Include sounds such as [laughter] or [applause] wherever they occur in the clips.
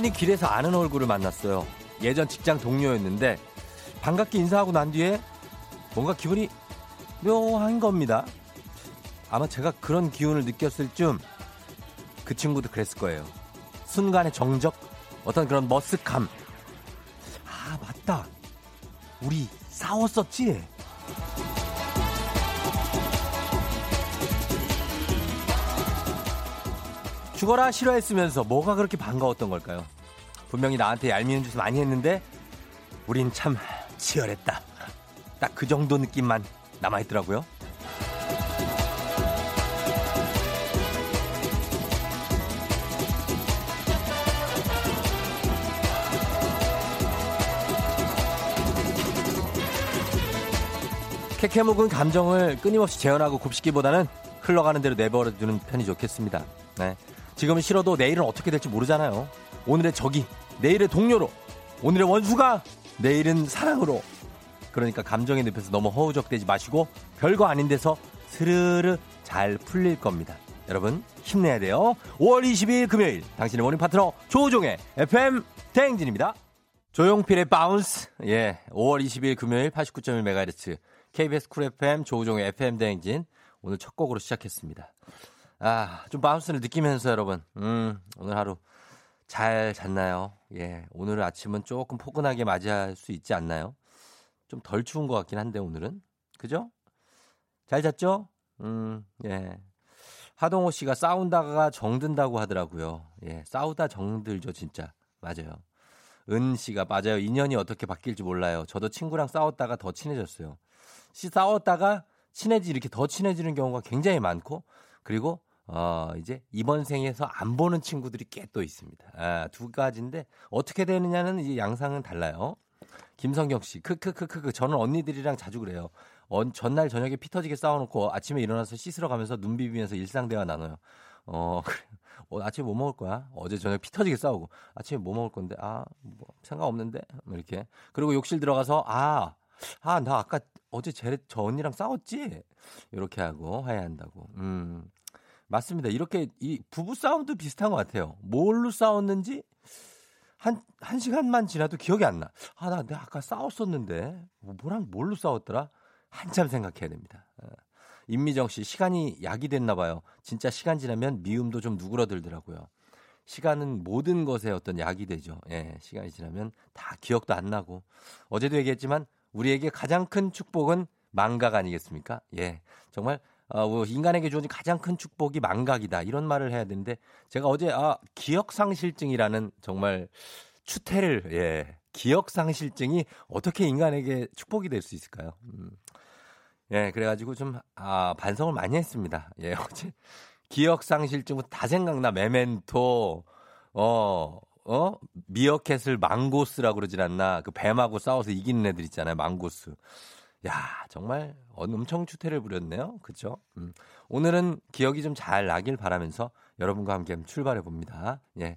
우연히 길에서 아는 얼굴을 만났어요. 예전 직장 동료였는데 반갑게 인사하고 난 뒤에 뭔가 기분이 묘한 겁니다. 아마 제가 그런 기운을 느꼈을 쯤 그 친구도 그랬을 거예요. 순간의 정적, 어떤 그런 머쓱함. 아, 맞다. 우리 싸웠었지? 죽어라 싫어했으면서 뭐가 그렇게 반가웠던 걸까요? 분명히 나한테 얄미운 짓을 많이 했는데 우린 참 치열했다. 딱 그 정도 느낌만 남아있더라고요. 캐캐 묵은 감정을 끊임없이 재현하고 곱씹기보다는 흘러가는 대로 내버려 두는 편이 좋겠습니다. 네. 지금은 싫어도 내일은 어떻게 될지 모르잖아요. 오늘의 적이 내일의 동료로, 오늘의 원수가 내일은 사랑으로. 그러니까 감정의 늪에서 너무 허우적대지 마시고 별거 아닌 데서 스르르 잘 풀릴 겁니다. 여러분 힘내야 돼요. 5월 22일 금요일 당신의 morning 파트너 조우종의 FM 대행진입니다. 조용필의 Bounce 예 5월 22일 금요일 89.1MHz KBS Cool FM 조우종의 FM 대행진 오늘 첫 곡으로 시작했습니다. 아, 좀 bounce를 느끼면서 여러분, 음, 오늘 하루 잘 잤나요? 예, 오늘 아침은 조금 포근하게 맞이할 수 있지 않나요? 좀 덜 추운 것 같긴 한데 오늘은 그죠? 잘 잤죠? 음, 예. 하동호 씨가 싸우다가 정든다고 하더라고요. 예, 싸우다 정들죠, 진짜. 맞아요. 은 씨가 맞아요. 인연이 어떻게 바뀔지 몰라요. 저도 친구랑 싸웠다가 더 친해졌어요. 시 싸웠다가 친해지 이렇게 더 친해지는 경우가 굉장히 많고 그리고 어 이제 이번 생에서 안 보는 친구들이 꽤 또 있습니다. 아, 두 가지인데 어떻게 되느냐는 이제 양상은 달라요. 김성경 씨, 크크크크크 저는 언니들이랑 자주 그래요. 어, 전날 저녁에 피 터지게 싸워놓고 아침에 일어나서 씻으러 가면서 눈 비비면서 일상 대화 나눠요. 어, [laughs] 그래. 어, 아침에 뭐 먹을 거야? 어제 저녁 피 터지게 싸우고 아침에 뭐 먹을 건데 아, 뭐 상관없는데 뭐 이렇게. 그리고 욕실 들어가서 아, 아, 나 아까 어제 제, 저 언니랑 싸웠지? 이렇게 하고 화해한다고. 음. 맞습니다. 이렇게 이 부부 싸움도 비슷한 것 같아요. 뭘로 싸웠는지 한, 한 시간만 지나도 기억이 안 나. 아, 나, 내가 아까 싸웠었는데. 뭐, 뭐랑 뭘로 싸웠더라? 한참 생각해야 됩니다. 어. 임미정 씨, 시간이 약이 됐나 봐요. 진짜 시간 지나면 미움도 좀 누그러들더라고요. 시간은 모든 것에 어떤 약이 되죠. 예, 시간이 지나면 다 기억도 안 나고. 어제도 얘기했지만 우리에게 가장 큰 축복은 망각 아니겠습니까? 예. 정말 어, 뭐 인간에게 주어진 가장 큰 축복이 망각이다. 이런 말을 해야 되는데 제가 어제 아, 기억상실증이라는 정말 추태를 예. 기억상실증이 어떻게 인간에게 축복이 될 수 있을까요? 음. 예, 그래가지고 좀, 아, 반성을 많이 했습니다. 예, [laughs] 어제 기억상실증은 다 생각나. 메멘토, 어, 어? 미어캣을 망고스라고 그러질 않나. 그 뱀하고 싸워서 이기는 애들 있잖아요. 망고스. 야, 정말 엄청 추태를 부렸네요. 그쵸? 음. 오늘은 기억이 좀 잘 나길 바라면서 여러분과 함께 출발해 봅니다. 예.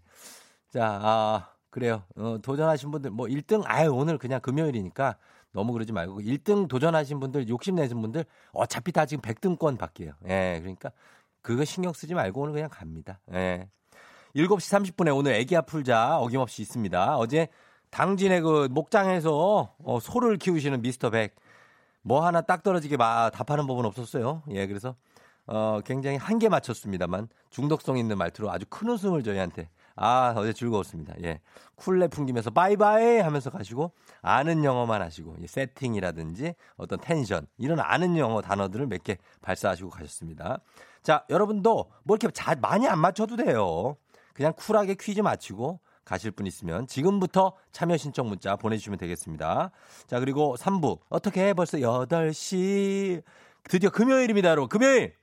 자, 아, 그래요. 어, 도전하신 분들, 뭐 1등, 아유, 오늘 그냥 금요일이니까 너무 그러지 말고 1등 도전하신 분들, 욕심내신 분들, 어차피 다 지금 100등권 받게요. 예, 그러니까 그거 신경 쓰지 말고 오늘 그냥 갑니다. 예. 7시 30분에 오늘 애기 아풀자 어김없이 있습니다. 어제 당진의 그 목장에서 어, 소를 키우시는 미스터 백. 뭐 하나 딱 떨어지게 막 답하는 법은 없었어요. 예, 그래서 어, 굉장히 한개 맞췄습니다만 중독성 있는 말투로 아주 큰 웃음을 저희한테 아, 어제 즐거웠습니다. 예. 쿨내 풍기면서 bye bye 하면서 가시고 아는 영어만 하시고 예, 세팅이라든지 어떤 텐션 이런 아는 영어 단어들을 몇 개 발사하시고 가셨습니다. 자, 여러분도 뭐 이렇게 자, 많이 안 맞춰도 돼요. 그냥 쿨하게 퀴즈 맞히고 가실 분 있으면 지금부터 참여 신청 문자 보내주시면 되겠습니다. 자, 그리고 3부. 어떻게 해? 벌써 8시. 드디어 금요일입니다, 여러분. 금요일!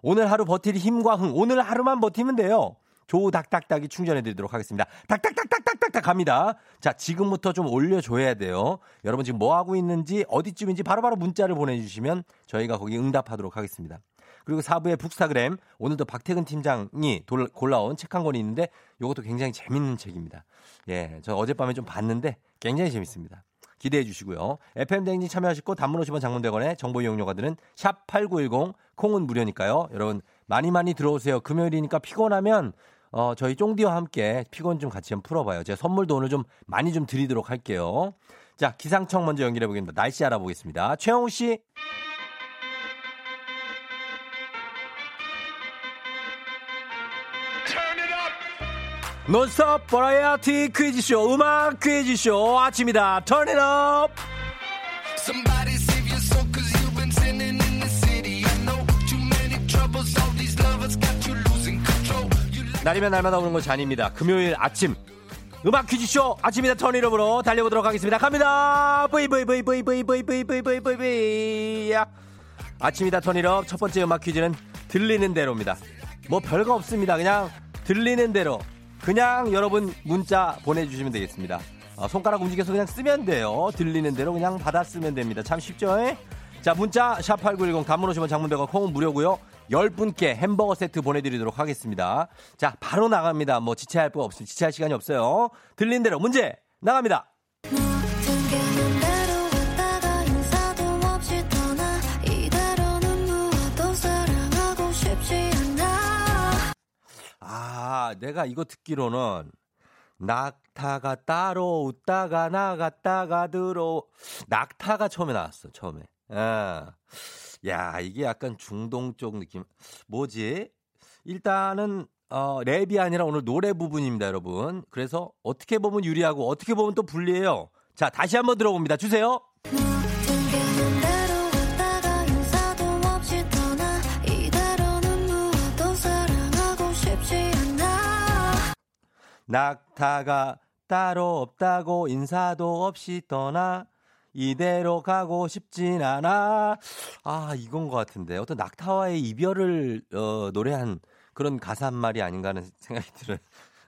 오늘 하루 버틸 힘과 흥. 오늘 하루만 버티면 돼요. 조닥닥닥이 충전해 드리도록 하겠습니다. 닥닥닥닥닥닥닥 갑니다. 자, 지금부터 좀 올려줘야 돼요. 여러분 지금 뭐 하고 있는지 어디쯤인지 바로바로 문자를 보내주시면 저희가 거기 응답하도록 하겠습니다. 그리고 4부의 북스타그램 오늘도 박태근 팀장이 돌, 골라온 책 한 권이 있는데 이것도 굉장히 재밌는 책입니다. 예, 저 어젯밤에 좀 봤는데 굉장히 재밌습니다. 기대해 주시고요. FM 대행진 참여하시고 단문 50원 장문 100원에 정보 이용료가 드는 샵 8910 콩은 무료니까요. 여러분 많이 많이 들어오세요. 금요일이니까 피곤하면 어, 저희 쫑디와 함께 피곤 좀 같이 좀 풀어봐요. 제가 선물도 오늘 좀 많이 좀 드리도록 할게요. 자, 기상청 먼저 연결해 보겠습니다. 날씨 알아보겠습니다. 최영우 씨. 논스톱 버라이어티 퀴즈쇼 음악 퀴즈쇼 아침이다 턴잇업 losing control 날이면 날마다 오는 것이 아닙니다 금요일 아침 음악 퀴즈쇼 아침이다 turn it up으로 달려보도록 하겠습니다 갑니다 브이브이브이브이브이브이브이브이브이 아침이다 turn it up 첫 번째 음악 퀴즈는 들리는 대로입니다 뭐 별거 없습니다 그냥 들리는 대로 그냥 여러분 문자 보내주시면 되겠습니다. 어, 손가락 움직여서 그냥 쓰면 돼요. 들리는 대로 그냥 받아 쓰면 됩니다. 참 쉽죠? 에? 자, 문자 샵8910 단문 오시면 장문 100원 콩은 무료고요. 10분께 햄버거 세트 보내드리도록 하겠습니다. 자, 바로 나갑니다. 뭐 지체할 거 없습니다. 지체할 시간이 없어요. 들린 대로 문제 나갑니다. 아, 내가 이거 듣기로는 낙타가 따로 웃다가 나갔다가 들어 낙타가 처음에 나왔어 처음에. 아. 야 이게 약간 중동 쪽 느낌. 뭐지? 일단은 어, 랩이 아니라 오늘 노래 부분입니다 여러분. 그래서 어떻게 보면 유리하고 어떻게 보면 또 불리해요. 자 다시 한번 들어봅니다. 주세요 낙타가 따로 없다고 인사도 없이 떠나 이대로 가고 싶진 않아. 아, 이건 것 같은데. 어떤 낙타와의 이별을, 어, 노래한 그런 가사 한 말이 아닌가 하는 생각이 들어요.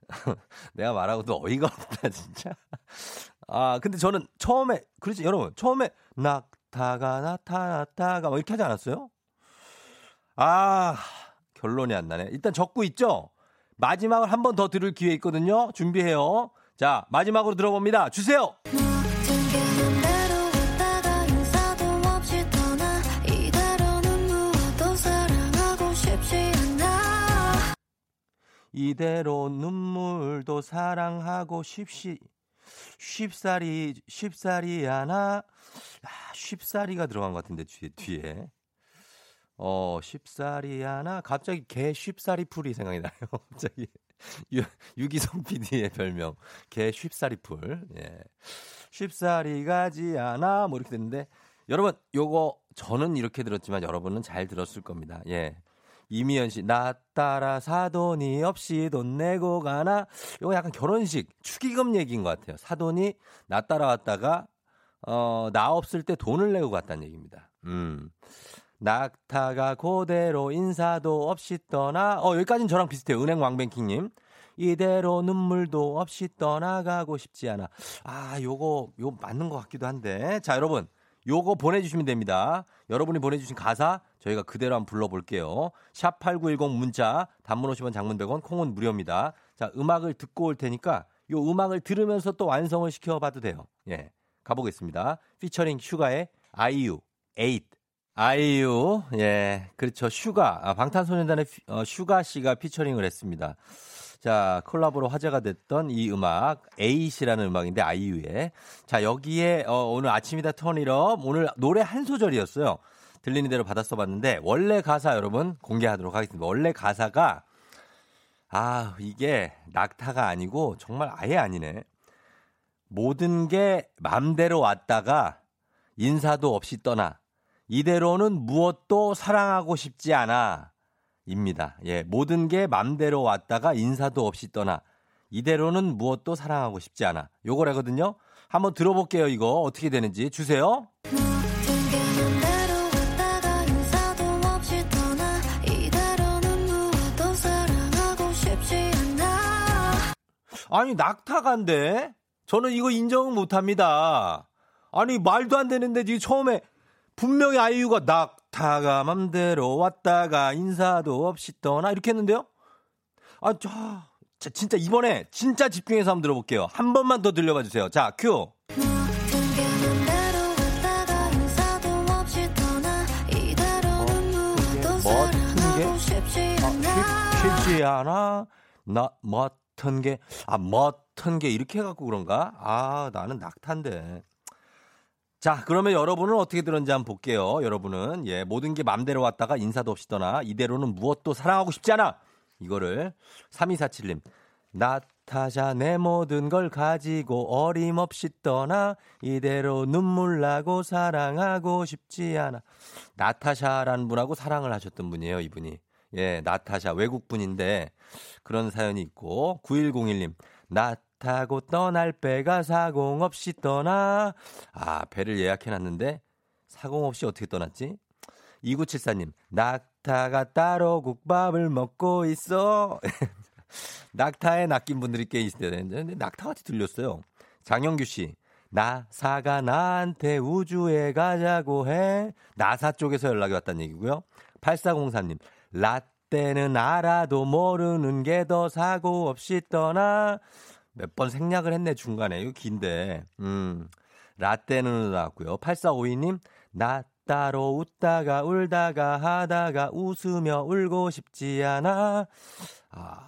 [laughs] 내가 말하고도 어이가 없다, 진짜. 아, 근데 저는 처음에, 그렇지, 여러분. 처음에 낙타가 나타났다가 뭐 이렇게 하지 않았어요? 아, 결론이 안 나네. 일단 적고 있죠? 마지막을 한 번 더 들을 기회 있거든요. 준비해요. 자, 마지막으로 들어봅니다. 주세요. 이대로 눈물도 사랑하고 쉽시 쉽사리 쉽사리 하나 아, 쉽사리가 들어간 것 같은데 뒤에 뒤에 어, 쉽사리 하나, 갑자기 개 쉽사리 풀이 생각이 나요. [laughs] 갑자기. 유, 유기성 PD의 별명. 개 쉽사리 풀. 예. 쉽사리 가지 않아. 뭐 이렇게 됐는데, 여러분, 요거 저는 이렇게 들었지만 여러분은 잘 들었을 겁니다. 예. 이미연 씨, 나 따라 사돈이 없이 돈 내고 가나? 요거 약간 결혼식, 축의금 얘기인 것 같아요. 사돈이 나 따라왔다가, 어, 나 없을 때 돈을 내고 갔다는 얘기입니다. 음. 낙타가 고대로 인사도 없이 떠나. 어, 여기까지는 저랑 비슷해요. 은행 왕뱅킹님. 이대로 눈물도 없이 떠나가고 싶지 않아. 아, 요거, 요 맞는 것 같기도 한데. 자, 여러분. 요거 보내주시면 됩니다. 여러분이 보내주신 가사 저희가 그대로 한번 불러볼게요. 샵 8910 문자, 단문 50원 장문 100원, 콩은 무료입니다. 자, 음악을 듣고 올 테니까 요 음악을 들으면서 또 완성을 시켜봐도 돼요. 예. 가보겠습니다. 피처링 슈가의 아이유, 에잇. 아이유, 예, 그렇죠. 슈가, 아, 방탄소년단의 어, 슈가 씨가 피처링을 했습니다. 자, 콜라보로 화제가 됐던 이 음악, 에잇이라는 음악인데, 아이유의. 자, 여기에, 어, 오늘 아침이다 turn it up, 오늘 노래 한 소절이었어요. 들리는 대로 받아 써봤는데, 원래 가사 여러분 공개하도록 하겠습니다. 원래 가사가, 아, 이게 낙타가 아니고, 정말 아예 아니네. 모든 게 맘대로 왔다가, 인사도 없이 떠나. 이대로는 무엇도 사랑하고 싶지 않아. 입니다. 예, 모든 게 맘대로 왔다가 인사도 없이 떠나. 이대로는 무엇도 사랑하고 싶지 않아. 요거라거든요. 한번 들어볼게요, 이거. 어떻게 되는지. 주세요. 아니, 낙타간데? 저는 이거 인정은 못 합니다. 아니, 말도 안 되는데, 니 처음에 분명히 아이유가 낙타가 맘대로 왔다가 인사도 없이 떠나 이렇게 했는데요. 아, 저, 진짜 이번에 진짜 집중해서 한번 들어볼게요. 한 번만 더 들려봐 주세요. 자, 큐. 아, 쉽, 쉽지 않아. 나, 멋턴 게, 아, 멋턴 게 이렇게 해갖고 그런가? 아, 나는 낙타인데. 자, 그러면 여러분은 어떻게 들었는지 한번 볼게요. 여러분은. 예, 모든 게 맘대로 왔다가 인사도 없이 떠나. 이대로는 무엇도 사랑하고 싶지 않아. 이거를 3247님. 나타샤 내 모든 걸 가지고 어림없이 떠나 이대로 눈물 나고 사랑하고 싶지 않아. 나타샤라는 분하고 사랑을 하셨던 분이에요, 이분이. 예, 나타샤 외국 분인데 그런 사연이 있고 9101님. 나 타고 떠날 배가 사공 없이 떠나. 아, 배를 예약해 놨는데 사공 없이 어떻게 떠났지? 2974님. 낙타가 따로 국밥을 먹고 있어. [laughs] 낙타에 낚인 분들이 꽤 있어야 되는데 낙타같이 들렸어요. 장영규 씨. 나사가 나한테 우주에 가자고 해. 나사 쪽에서 연락이 왔다는 얘기고요. 8404님. 라떼는 알아도 모르는 게 더 사고 없이 떠나. 몇 번 생략을 했네, 중간에. 이거 긴데. 음. 라떼는 나왔고요. 8452님. 나 따로 웃다가 울다가 하다가 웃으며 울고 싶지 않아. 아.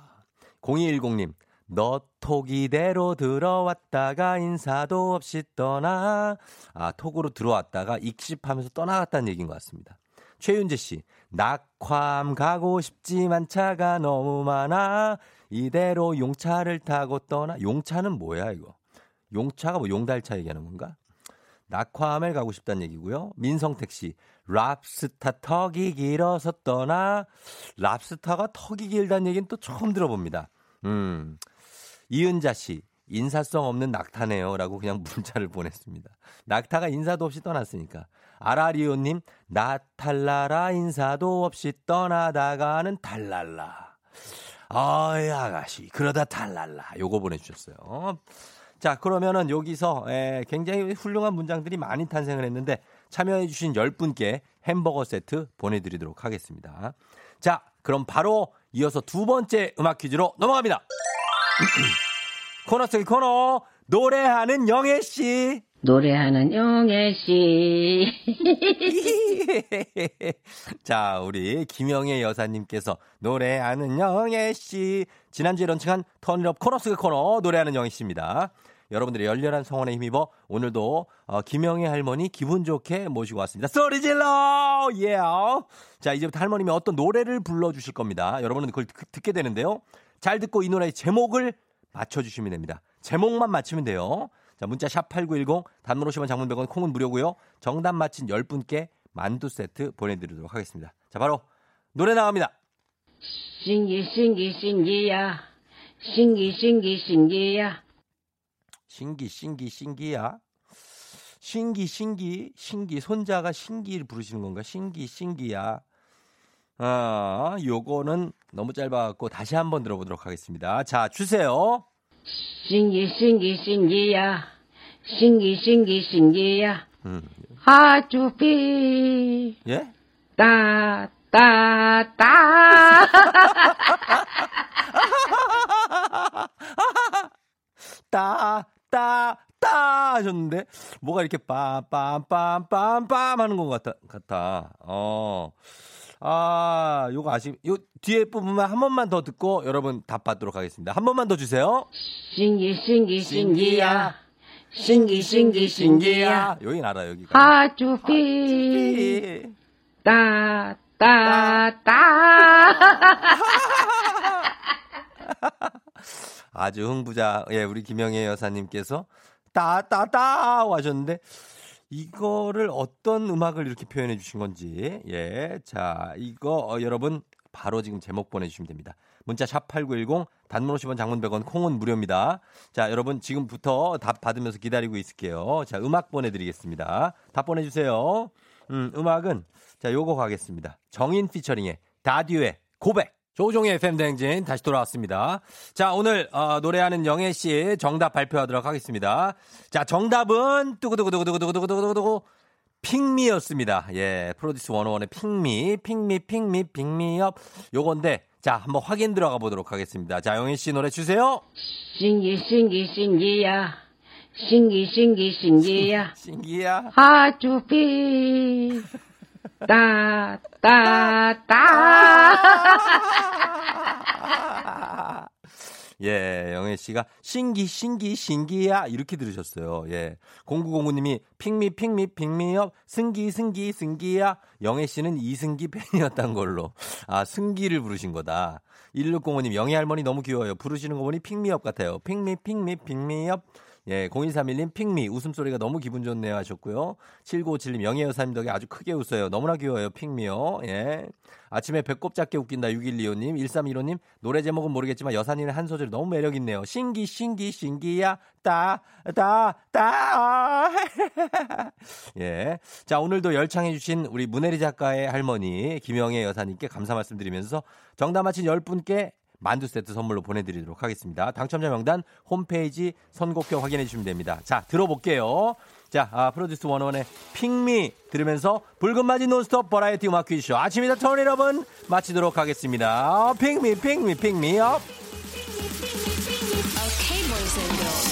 0210님, 너 톡이대로 들어왔다가 인사도 없이 떠나. 아, 톡으로 들어왔다가 익십하면서 떠나갔다는 얘기인 것 같습니다. 최윤재 씨, 낙화암 가고 싶지만 차가 너무 많아. 이대로 용차를 타고 떠나. 용차는 뭐야, 이거? 용차가 뭐 용달차 얘기하는 건가? 낙화암을 가고 싶다는 얘기고요. 민성택 씨, 랍스타 턱이 길어서 떠나. 랍스타가 턱이 길다는 얘기는 또 처음 들어봅니다. 음. 이은자 씨, 인사성 없는 낙타네요. 라고 그냥 [laughs] 문자를 보냈습니다. 낙타가 인사도 없이 떠났으니까. 아라리오님, 나탈라라 인사도 없이 떠나다가는 탈랄라. 아이, 아가씨, 그러다 탈랄라. 요거 보내주셨어요. 자, 그러면은 여기서 에, 굉장히 훌륭한 문장들이 많이 탄생을 했는데 참여해주신 10분께 햄버거 세트 보내드리도록 하겠습니다. 자, 그럼 바로 이어서 두 번째 음악 퀴즈로 넘어갑니다. [clears throat] 코너 속의 코너 노래하는 영애 씨. 노래하는 영애 씨. [laughs] 자, 우리 김영애 여사님께서 노래하는 영애 씨. 지난주에 런칭한 턴업 코너 속의 코너 노래하는 영애 씨입니다. 여러분들의 열렬한 성원에 힘입어 오늘도 어, 김영애 할머니 기분 좋게 모시고 왔습니다. 소리 질러! 예. Yeah. 자, 이제부터 할머님이 어떤 노래를 불러 주실 겁니다. 여러분은 그걸 듣게 되는데요. 잘 듣고 이 노래의 제목을 맞춰 주시면 됩니다. 제목만 맞추면 돼요. 자, 문자 샵 8910 단문 50원 장문 100원 콩은 무료고요. 정답 맞힌 10분께 만두 세트 보내드리도록 하겠습니다. 자, 바로 노래 나갑니다. 신기 신기 신기야 신기 신기 신기야 신기 신기 신기야. 신기 신기 신기 손자가 신기를 부르시는 건가? 신기 신기야. 아, 요거는 너무 짧아갖고 다시 한번 들어보도록 하겠습니다. 자, 주세요. 신기 신기 신기야 신기 신기 신기야 음. 아주비 예? 따 따, 따. [laughs] 따, 따, 따 하셨는데 뭐가 이렇게 빰 빰 빰 빰 빰 하는 것 같다. 같아. 어. 아, 요거 아시, 요 뒤에 부분만 한 번만 더 듣고 여러분 답 받도록 하겠습니다. 한 번만 더 주세요. 신기, 신기, 신기야. 신기, 신기, 신기야. 여기 알아, 여기. 하주비. 따, 따, 따. 아주 흥부자, 예, 우리 김영애 여사님께서 따, 따, 따 하셨는데, 이거를 어떤 음악을 이렇게 표현해 주신 건지, 예. 자, 이거, 어, 여러분, 바로 지금 제목 보내주시면 됩니다. 문자 샵 8910, 단문 50원, 장문 100원, 콩은 무료입니다. 자, 여러분, 지금부터 답 받으면서 기다리고 있을게요. 자, 음악 보내드리겠습니다. 답 보내주세요. 음, 음악은, 자, 요거 가겠습니다. 정인 피처링의 다듀의 고백. 조종의 FM 대행진 다시 돌아왔습니다. 자, 오늘 어, 노래하는 영애 씨 정답 발표하도록 하겠습니다. 자, 정답은 두구두구두구두구두구두구두구 핑미였습니다. 예, 프로듀스 101의 핑미, 핑미, 핑미, 핑미업 요건데 자, 한번 확인 들어가 보도록 하겠습니다. 자, 영애 씨 노래 주세요. 신기 신기 신기야. 신기 신기 신기야. 신기야. 아주비. 따, 따, 따. [laughs] 예, 영애 씨가 신기, 신기, 신기야. 이렇게 들으셨어요. 예. 0909님이 핑미, 핑미, 핑미업, 승기, 승기, 승기야. 영애 씨는 이승기 팬이었단 걸로. 아, 승기를 부르신 거다. 1605님, 영애 할머니 너무 귀여워요. 부르시는 거 보니 핑미업 같아요. 핑미, 핑미, 핑미업. 예, 0231님 핑미 웃음소리가 너무 기분 좋네요 하셨고요. 7957님 영예 여사님 덕에 아주 크게 웃어요. 너무나 귀여워요. 핑미요. 예. 아침에 배꼽 작게 웃긴다 6125님 1315님 노래 제목은 모르겠지만 여사님의 한 소절 너무 매력 있네요. 신기 신기 신기야 따 따 따. [laughs] 예. 자, 오늘도 열창해 주신 우리 문혜리 작가의 할머니 김영애 여사님께 감사 말씀드리면서 정답 맞힌 10분께 만두 세트 선물로 보내드리도록 하겠습니다. 당첨자 명단 홈페이지 선곡표 확인해 주시면 됩니다. 자, 들어볼게요. 자, 아, Produce 101의 Pick Me 들으면서 불금 맞이 논스톱 버라이어티 음악 퀴즈쇼 아침이다 turn 여러분 마치도록 하겠습니다. Pick me, pick me, pick me up. Okay,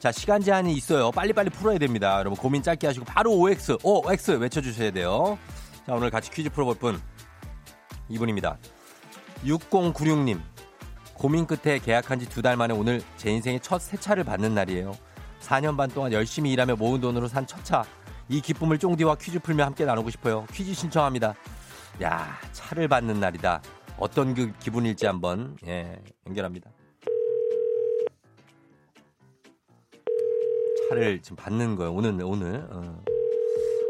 자 시간 제한이 있어요. 빨리빨리 풀어야 됩니다. 여러분 고민 짧게 하시고 바로 OX OX 외쳐주셔야 돼요. 자 오늘 같이 퀴즈 풀어볼 분 이분입니다. 6096님 고민 끝에 계약한 지 두 달 만에 오늘 제 인생의 첫 세차를 받는 날이에요. 4년 반 동안 열심히 일하며 모은 돈으로 산 첫 차. 이 기쁨을 쫑디와 퀴즈 풀며 함께 나누고 싶어요. 퀴즈 신청합니다. 야, 차를 받는 날이다. 어떤 그 기분일지 한번 예, 연결합니다. 차를 지금 받는 거예요. 오늘 오늘. 어.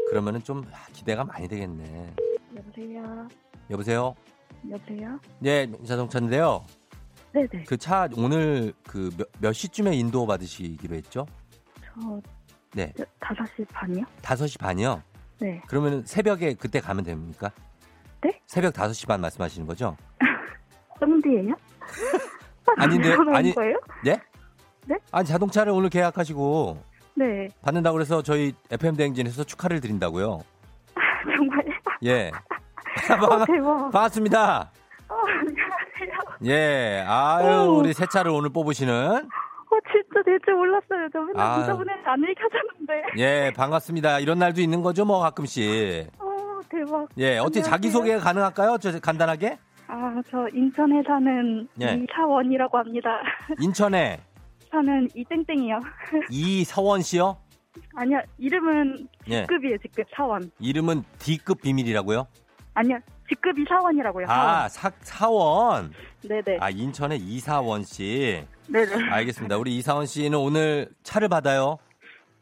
그러면은 좀 기대가 많이 되겠네. 여보세요. 여보세요. 여보세요. 예, 자동차인데요. 네네. 그 차 오늘 그몇 시쯤에 인도 받으시기로 했죠? 저 네. 저 다섯 시 반이요? 5시 반이요? 네. 그러면 새벽에 그때 가면 됩니까? 네? 새벽 5시 반 말씀하시는 거죠? [laughs] 썸디예요? 아닌데, [laughs] 전화 온 아니- 거예요? 네? 네? 아니, 자동차를 오늘 계약하시고 네. 받는다고 그래서 저희 FM 대행진에서 축하를 드린다고요. 정말. 예. [laughs] 어, 대박. 반갑습니다. 어, 안녕하세요. 예. 아유, 오. 우리 새 차를 오늘 뽑으시는 어, 진짜 될줄 몰랐어요. 저 맨날 아. 문자 보내는데 안 읽혀졌는데. 예, 반갑습니다. 이런 날도 있는 거죠, 뭐 가끔씩. 어, 대박. 예, 어떻게 안녕하세요. 자기소개 가능할까요? 저 간단하게? 아, 저 인천에 사는 예. 이사원이라고 합니다. [laughs] 인천에 사는 이땡땡이요. [laughs] 이서원 씨요? 아니요, 이름은 예. 직급이에요, 직급. 사원. 이름은 D급 비밀이라고요? 아니요, 직급이 사원이라고요. 아, 사, 사원. 네네. 아, 인천의 이사원 씨. 네네. 알겠습니다. 우리 이사원 씨는 오늘 차를 받아요.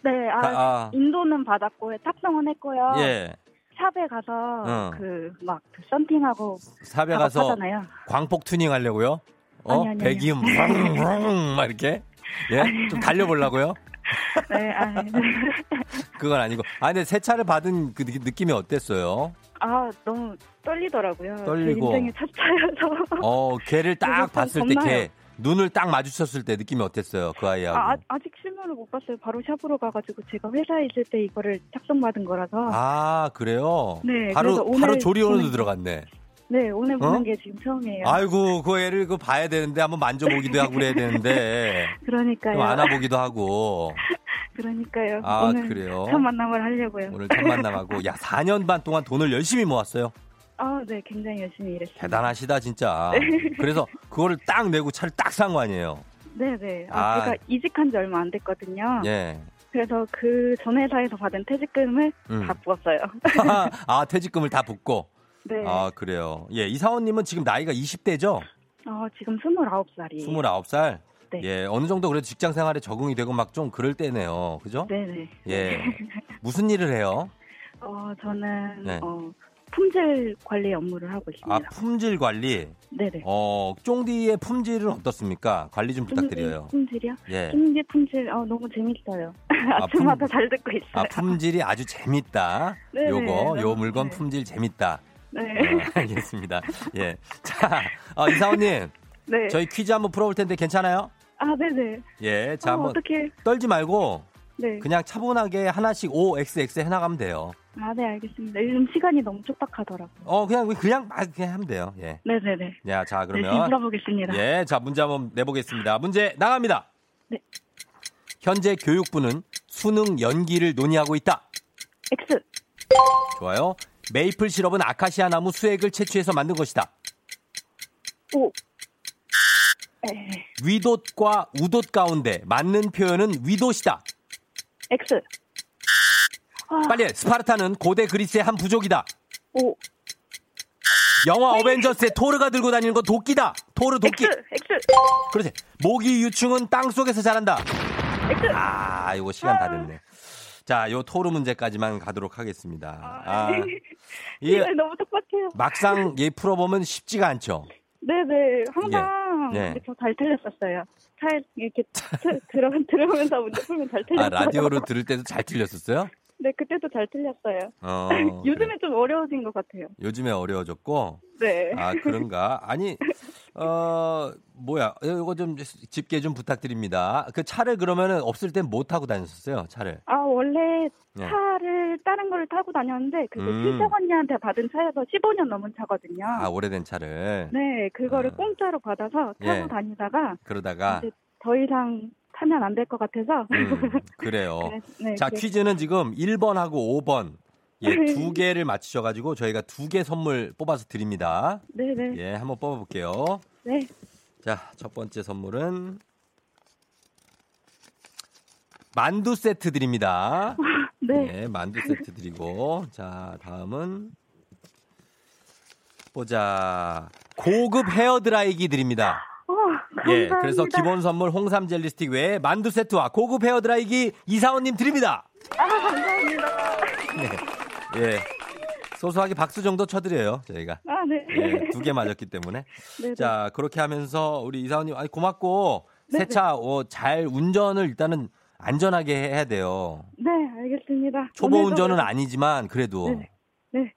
네, 아, 다- 아. 인도는 받았고 탑승은 했고요. 예. 샵에 가서 어. 그막 그 썬팅하고 삽에 가서 작업하잖아요. 광폭 튜닝 하려고요? 어? 아니, 아니, 배기음, 막 이렇게? 예? 좀 달려보려고요? [laughs] 네, 아, 네. 그건 아니고. 아, 근데 새 차를 받은 그 느- 느낌이 어땠어요? 아 너무 떨리더라고요. 떨리고. 제 인생의 첫 차여서. 어, 걔를 딱 봤을 때 겁나요. 걔, 눈을 딱 마주쳤을 때 느낌이 어땠어요? 그 아이하고. 아, 아직 실물을 못 봤어요. 바로 샵으로 가가지고 제가 회사에 있을 때 이거를 작성받은 거라서. 아, 그래요? 네, 바로, 바로 조리원으로 들어갔네. 네, 오늘 보는 어? 게 지금 처음이에요. 아이고, 그 애를 그 봐야 되는데, 한번 만져보기도 하고 그래야 되는데, [laughs] 그러니까요. 좀 안아보기도 하고. [laughs] 그러니까요. 아, 오늘 그래요? 첫 만남을 하려고요. 오늘 첫 만남하고 야 [laughs] 4년 반 동안 돈을 열심히 모았어요. 아, 네, 굉장히 열심히 일했습니다. 대단하시다 진짜. 그래서 그거를 딱 내고 차를 딱 산 거 아니에요. 네, 네. 아, 아. 제가 이직한 지 얼마 안 됐거든요. 예. 그래서 그 전 회사에서 받은 퇴직금을 음. 다 부었어요. 아 퇴직금을 다 붓고. 네. 아 그래요. 예 이사원님은 지금 나이가 20대죠? 어, 지금 29살이에요. 29살. 네. 예 어느 정도 그래도 직장 생활에 적응이 되고 막 좀 그럴 때네요. 그죠? 네네. 예. [laughs] 무슨 일을 해요? 어, 저는, 네. 어, 품질 관리 업무를 하고 있습니다. 아 품질 관리. 네네. 어 쫑디의 품질은 어떻습니까? 관리 좀 부탁드려요. 품질이요? 예. 품질, 품질, 어, 너무 재밌어요. 아, [laughs] 아침마다 품- 잘 듣고 있어요. 아 품질이 아주 재밌다. 네네. 요거 요 물건 네. 품질 재밌다. 네. 어, 알겠습니다. 예. 자, 어, 이사원님, 네. 저희 퀴즈 한번 풀어볼 텐데 괜찮아요? 아, 네네. 예. 자, 어, 한번 어떻게, 떨지 말고 네. 그냥 차분하게 하나씩 OXX 해나가면 돼요. 아, 네, 알겠습니다. 요즘 시간이 너무 촉박하더라고요. 어, 그냥 그냥 막 그냥 하면 돼요. 예. 네네네. 야, 자 그러면 풀어보겠습니다. 예, 자 문제 한번 내보겠습니다. 문제 나갑니다. 네. 현재 교육부는 수능 연기를 논의하고 있다. X, 좋아요. 메이플 시럽은 아카시아 나무 수액을 채취해서 만든 것이다. 에, 위돛과 우돛 가운데 맞는 표현은 위돛이다. X, 아, 빨리 해. 스파르타는 고대 그리스의 한 부족이다. O, 영화 어벤져스의 토르가 들고 다니는 건 도끼다. 토르 도끼. X, X, 그렇지. 모기 유충은 땅 속에서 자란다. X. 아, 이거 시간 다 됐네. 자, 요 토르 문제까지만 가도록 하겠습니다. 아, 이게 네, 너무 똑같아요. 막상 얘 풀어보면 쉽지가 않죠. 네네, 항상 예. 저잘 틀렸었어요. 잘 이렇게 트- 들어 [laughs] 들으면서 문제 풀면 잘 틀렸어요. 아, 라디오로 들을 때도 잘 틀렸었어요? 네, 그때도 잘 틀렸어요. 어, 요즘에 [laughs] 그래. 좀 어려워진 것 같아요. 요즘에 어려워졌고, 네. 아, 그런가? 아니, 어, 뭐야. 이거 좀 집게 좀 부탁드립니다. 그 차를 그러면은 없을 땐 못 타고 다녔었어요, 차를. 아 원래 네. 차를 다른 거를 타고 다녔는데 그게 음. 친척 언니한테 받은 차여서 15년 넘은 차거든요. 아, 오래된 차를. 네, 그거를 아. 공짜로 받아서 타고 예. 다니다가 그러다가, 더 이상 타면 안 될 것 같아서. 음, 그래요. 그래- [laughs] 네, 자, 그래- 퀴즈는 지금 1번하고 5번. 예, [laughs] 두 개를 맞추셔가지고 저희가 두 개 선물 뽑아서 드립니다. 네네. 예, 한번 뽑아볼게요. 네. 자, 첫 번째 선물은 만두 세트 드립니다. [laughs] 네. 예, 만두 세트 드리고 자, 다음은 보자. 고급 헤어 드라이기 드립니다. 어, 예, 감사합니다. 그래서 기본 선물 홍삼 젤리 스틱 외에 만두 세트와 고급 헤어 드라이기 이사원님 드립니다. 아, 감사합니다. 네. 예. 소소하게 박수 정도 쳐드려요, 저희가. 아, 네. 예, 두개 맞았기 때문에. 네. 자, 그렇게 하면서 우리 이사원님, 아니, 고맙고, 네네. 새 차, 어, 잘 운전을 일단은 안전하게 해야 돼요. 네, 알겠습니다. 초보 운전은 그래서- 아니지만, 그래도. 네네. 네,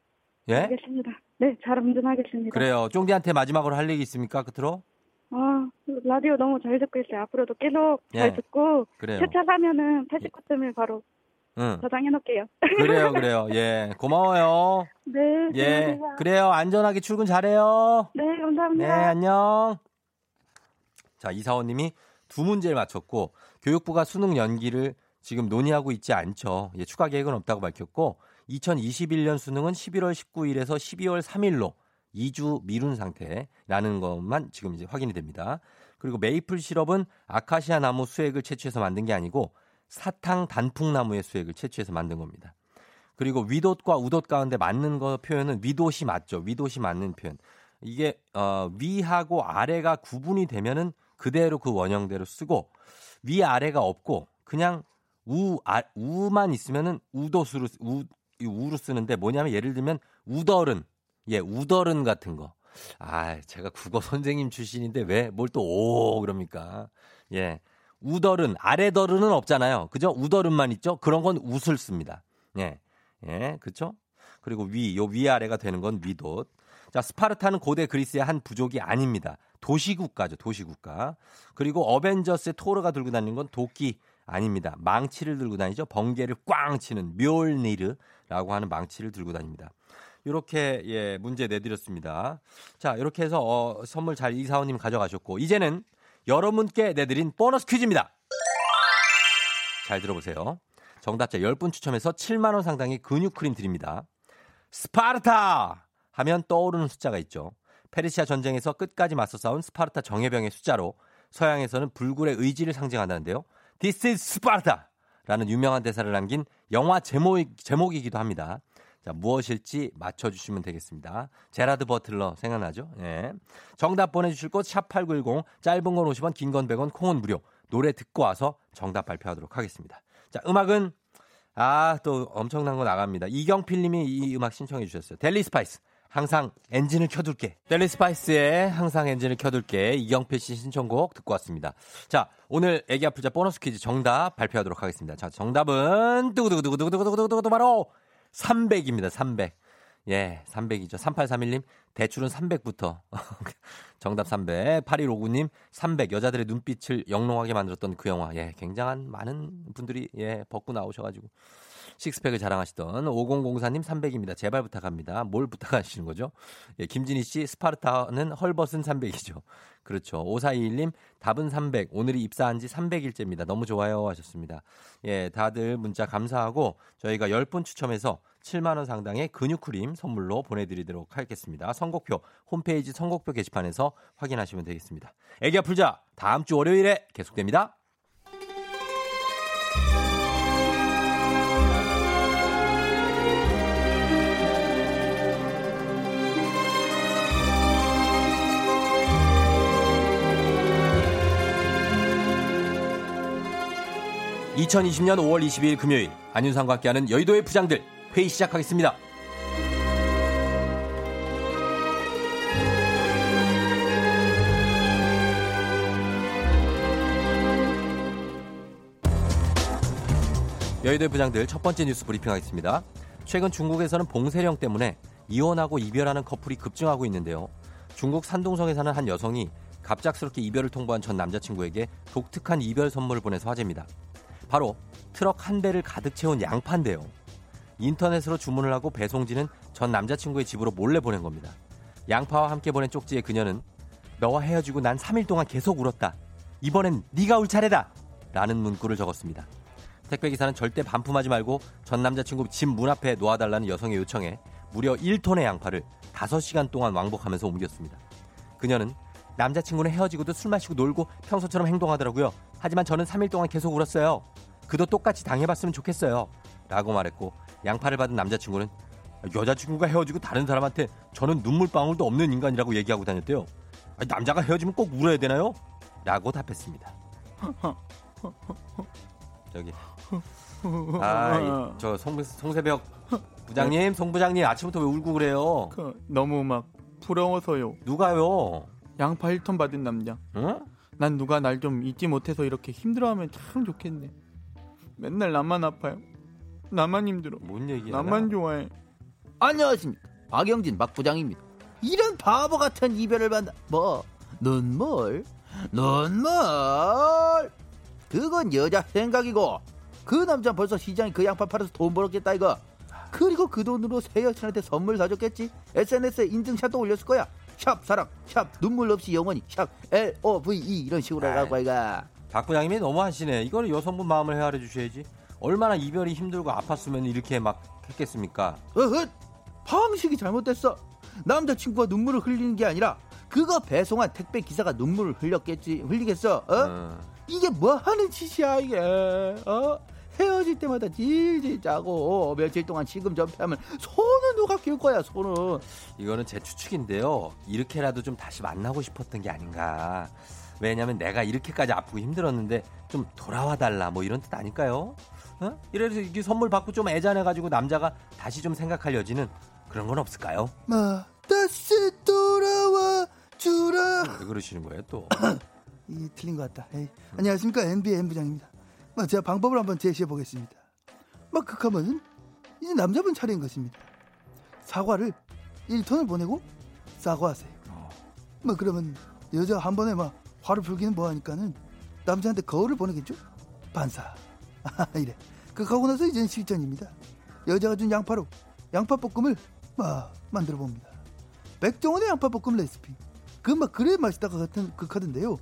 예? 알겠습니다. 네, 잘 운전하겠습니다. 그래요. 쫑디한테 마지막으로 할 얘기 있습니까, 끝으로? 아, 라디오 너무 잘 듣고 있어요. 앞으로도 계속 예. 잘 듣고 그래요. 차 사면은 89점을 바로 응. 저장해 놓을게요. 그래요, [laughs] 그래요. 예. 고마워요. 네, 예. 들어가세요. 그래요. 안전하게 출근 잘해요. 네, 네, 감사합니다. 안녕. 자, 이사원님이 두 문제를 맞췄고 교육부가 수능 연기를 지금 논의하고 있지 않죠. 예, 추가 계획은 없다고 밝혔고 2021년 수능은 11월 19일에서 12월 3일로 2주 미룬 상태라는 것만 지금 이제 확인이 됩니다. 그리고 메이플 시럽은 아카시아 나무 수액을 채취해서 만든 게 아니고 사탕 단풍나무의 수액을 채취해서 만든 겁니다. 그리고 위돛과 우돛 가운데 맞는 거 표현은 위돛이 맞죠. 위돛이 맞는 표현. 이게 어, 위하고 아래가 구분이 되면은 그대로 그 원형대로 쓰고 위 아래가 없고 그냥 우 아, 우만 있으면은 쓰- 우이 우로 쓰는데 뭐냐면 예를 들면 우덜은 예 우덜은 같은 거. 아 제가 국어 선생님 출신인데 왜 뭘 또 오 그럽니까? 예 우덜은 아래덜은은 없잖아요. 그죠? 우덜은만 있죠. 그런 건 웃을 씁니다. 예 예, 그렇죠? 그리고 위, 요 위아래가 되는 건 위돛. 자, 스파르타는 고대 그리스의 한 부족이 아닙니다. 도시국가죠, 도시국가. 그리고 어벤져스의 토르가 들고 다니는 건 도끼 아닙니다. 망치를 들고 다니죠. 번개를 꽝 치는 묘얼니르라고 하는 망치를 들고 다닙니다. 이렇게 예, 문제 내드렸습니다. 자, 이렇게 해서 어, 선물 잘 이사원님 가져가셨고 이제는 여러분께 내드린 보너스 퀴즈입니다. 잘 들어보세요. 정답자 10분 추첨해서 7만 원 상당의 근육 크림 드립니다. 스파르타! 하면 떠오르는 숫자가 있죠. 페르시아 전쟁에서 끝까지 맞서 싸운 스파르타 정예병의 숫자로 서양에서는 불굴의 의지를 상징한다는데요. This is Sparta! 라는 유명한 대사를 남긴 영화 제목, 제목이기도 합니다. 자, 무엇일지 맞춰주시면 되겠습니다. 제라드 버틀러 생각나죠? 예. 정답 보내주실 곳, 샵8910, 짧은 건 50원, 긴 건 100원, 콩은 무료. 노래 듣고 와서 정답 발표하도록 하겠습니다. 자, 음악은, 아, 또 엄청난 거 나갑니다. 이경필 님이 이 음악 신청해 주셨어요. 델리 스파이스. 항상 엔진을 켜둘게. 델리 스파이스의 항상 엔진을 켜둘게. 이경필 씨 신청곡 듣고 왔습니다. 자, 오늘 애기 아플자 보너스 퀴즈 정답 발표하도록 하겠습니다. 자, 정답은 두구두구두구두구두구두구두구 바로 300입니다. 300. 예, 300이죠. 3831님, 대출은 300부터. [laughs] 정답 300. 8159님, 300. 여자들의 눈빛을 영롱하게 만들었던 그 영화. 예, 굉장한 많은 분들이, 예, 벗고 나오셔가지고. 식스팩을 자랑하시던 5004님 300입니다. 제발 부탁합니다. 뭘 부탁하시는 거죠? 예, 김진희 씨, 스파르타는 헐벗은 300이죠. 그렇죠. 5421님, 답은 300. 오늘이 입사한 지 300일째입니다. 너무 좋아요. 하셨습니다. 예, 다들 문자 감사하고 저희가 10분 추첨해서 7만 원 상당의 근육 크림 선물로 보내드리도록 하겠습니다. 선곡표, 홈페이지 선곡표 게시판에서 확인하시면 되겠습니다. 애기 아플자, 다음 주 월요일에 계속됩니다. (2020년 5월 22일) 금요일 안윤상과 함께하는 여의도의 부장들 회의 시작하겠습니다. 여의도의 부장들 첫 번째 뉴스 브리핑하겠습니다. 최근 중국에서는 봉쇄령 때문에 이혼하고 이별하는 커플이 급증하고 있는데요. 중국 산동성에 사는 한 여성이 갑작스럽게 이별을 통보한 전 남자친구에게 독특한 이별 선물을 보내서 화제입니다. 바로 트럭 한 대를 가득 채운 양파인데요. 인터넷으로 주문을 하고 배송지는 전 남자친구의 집으로 몰래 보낸 겁니다. 양파와 함께 보낸 쪽지에 그녀는 너와 헤어지고 난 3일 동안 계속 울었다. 이번엔 네가 울 차례다. 라는 문구를 적었습니다. 택배 기사는 절대 반품하지 말고 전 남자친구 집 문 앞에 놓아달라는 여성의 요청에 무려 1톤의 양파를 5시간 동안 왕복하면서 옮겼습니다. 그녀는 남자친구는 헤어지고도 술 마시고 놀고 평소처럼 행동하더라고요. 하지만 저는 3일 동안 계속 울었어요. 그도 똑같이 당해봤으면 좋겠어요. 라고 말했고 양파를 받은 남자친구는 여자친구가 헤어지고 다른 사람한테 저는 눈물방울도 없는 인간이라고 얘기하고 다녔대요. 남자가 헤어지면 꼭 울어야 되나요? 라고 답했습니다. 저기 아, 저 송, 송새벽 부장님, 송 부장님 아침부터 왜 울고 그래요? 그, 너무 막 부러워서요. 누가요? 양파 1톤 받은 남자. 응? 난 누가 날 좀 잊지 못해서 이렇게 힘들어하면 참 좋겠네. 맨날 나만 아파요. 나만 힘들어. 뭔 얘기야? 나만 좋아해. 안녕하십니까 박영진 박 부장입니다 이런 바보 같은 이별을 받나 뭐 눈물 눈물 그건 여자 생각이고 그 남자 벌써 시장에 그 양파 팔아서 돈 벌었겠다 이거 그리고 그 돈으로 새 여친한테 선물 사줬겠지 SNS에 인증샷도 올렸을 거야 샵 사랑 샵 눈물 없이 영원히 샵 LOVE 이런 식으로 하라고 아이가 박 부장님이 너무 하시네. 이거는 여성분 마음을 헤아려 주셔야지. 얼마나 이별이 힘들고 아팠으면 이렇게 막 했겠습니까? 어헛 방식이 잘못됐어 남자친구가 눈물을 흘리는 게 아니라 그거 배송한 택배 기사가 눈물을 흘렸겠지 흘리겠어 어? 어. 이게 뭐 하는 짓이야 이게 어? 헤어질 때마다 질질 짜고 며칠 동안 지금 전폐하면 손은 누가 키울 거야 손은 이거는 제 추측인데요. 이렇게라도 좀 다시 만나고 싶었던 게 아닌가. 왜냐면 내가 이렇게까지 아프고 힘들었는데 좀 돌아와 달라 뭐 이런 뜻 아닐까요? 어? 이래서 이게 선물 받고 좀 애잔해가지고 남자가 다시 좀 생각할 여지는 그런 건 없을까요? 마 다시 돌아와 주라 왜 그러시는 거예요 또? 이 틀린 것 같다. 에이, 안녕하십니까 NBA M 부장입니다. 뭐, 제가 방법을 한번 제시해 보겠습니다. 막 극하면 이제 남자분 차례인 것입니다. 사과를 1톤을 보내고 사과하세요. 뭐 그러면 여자 한 번에 막 화를 풀기는 뭐하니까는 남자한테 거울을 보내겠죠? 반사. [laughs] 이래. 극하고 나서 이제는 실전입니다. 여자가 준 양파로 양파 볶음을 막 만들어 봅니다. 백종원의 양파 볶음 레시피. 그 막 그래 맛있다가 같은 극하던데요.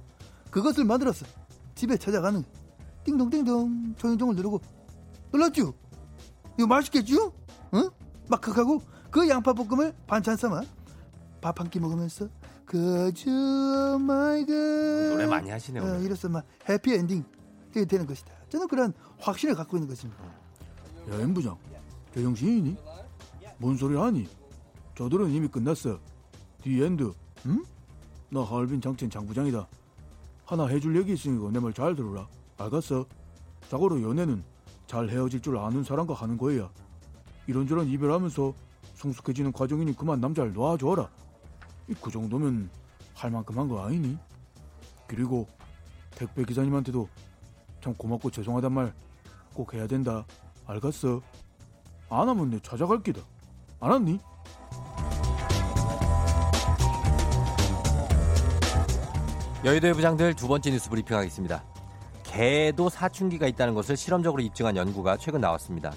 그것을 만들어서 집에 찾아가는 띵동띵동 초인종을 누르고 눌렀죠? 이거 맛있겠죠? 응? 막 하고 그 양파 볶음을 반찬 삼아 밥 한 끼 먹으면서 그저 마이 갓 노래 많이 하시네요. 어, 오늘. 이로써 막 해피 엔딩 이 되는 것이다. 저는 그런 확신을 갖고 있는 것입니다. 야, M부장. 제정신이니? 뭔 소리 하니? 저들은 이미 끝났어. The end. 응? 나 하얼빈 장첸 장부장이다. 하나 해줄 얘기 있으니까 내 말 잘 들어라. 알겠어? 자고로 연애는 잘 헤어질 줄 아는 사람과 하는 거야. 이런저런 이별하면서 성숙해지는 과정이니 그만 남자를. 이그 정도면 할 만큼 한 거 아니니? 그리고 택배 기사님한테도 참 고맙고 죄송하단 말 꼭 해야 된다. 알겠어? 안 하면 내 찾아갈 기다. 알았니? 여의도의 부장들 두 번째 뉴스 브리핑하겠습니다. 개도 사춘기가 있다는 것을 실험적으로 입증한 연구가 최근 나왔습니다.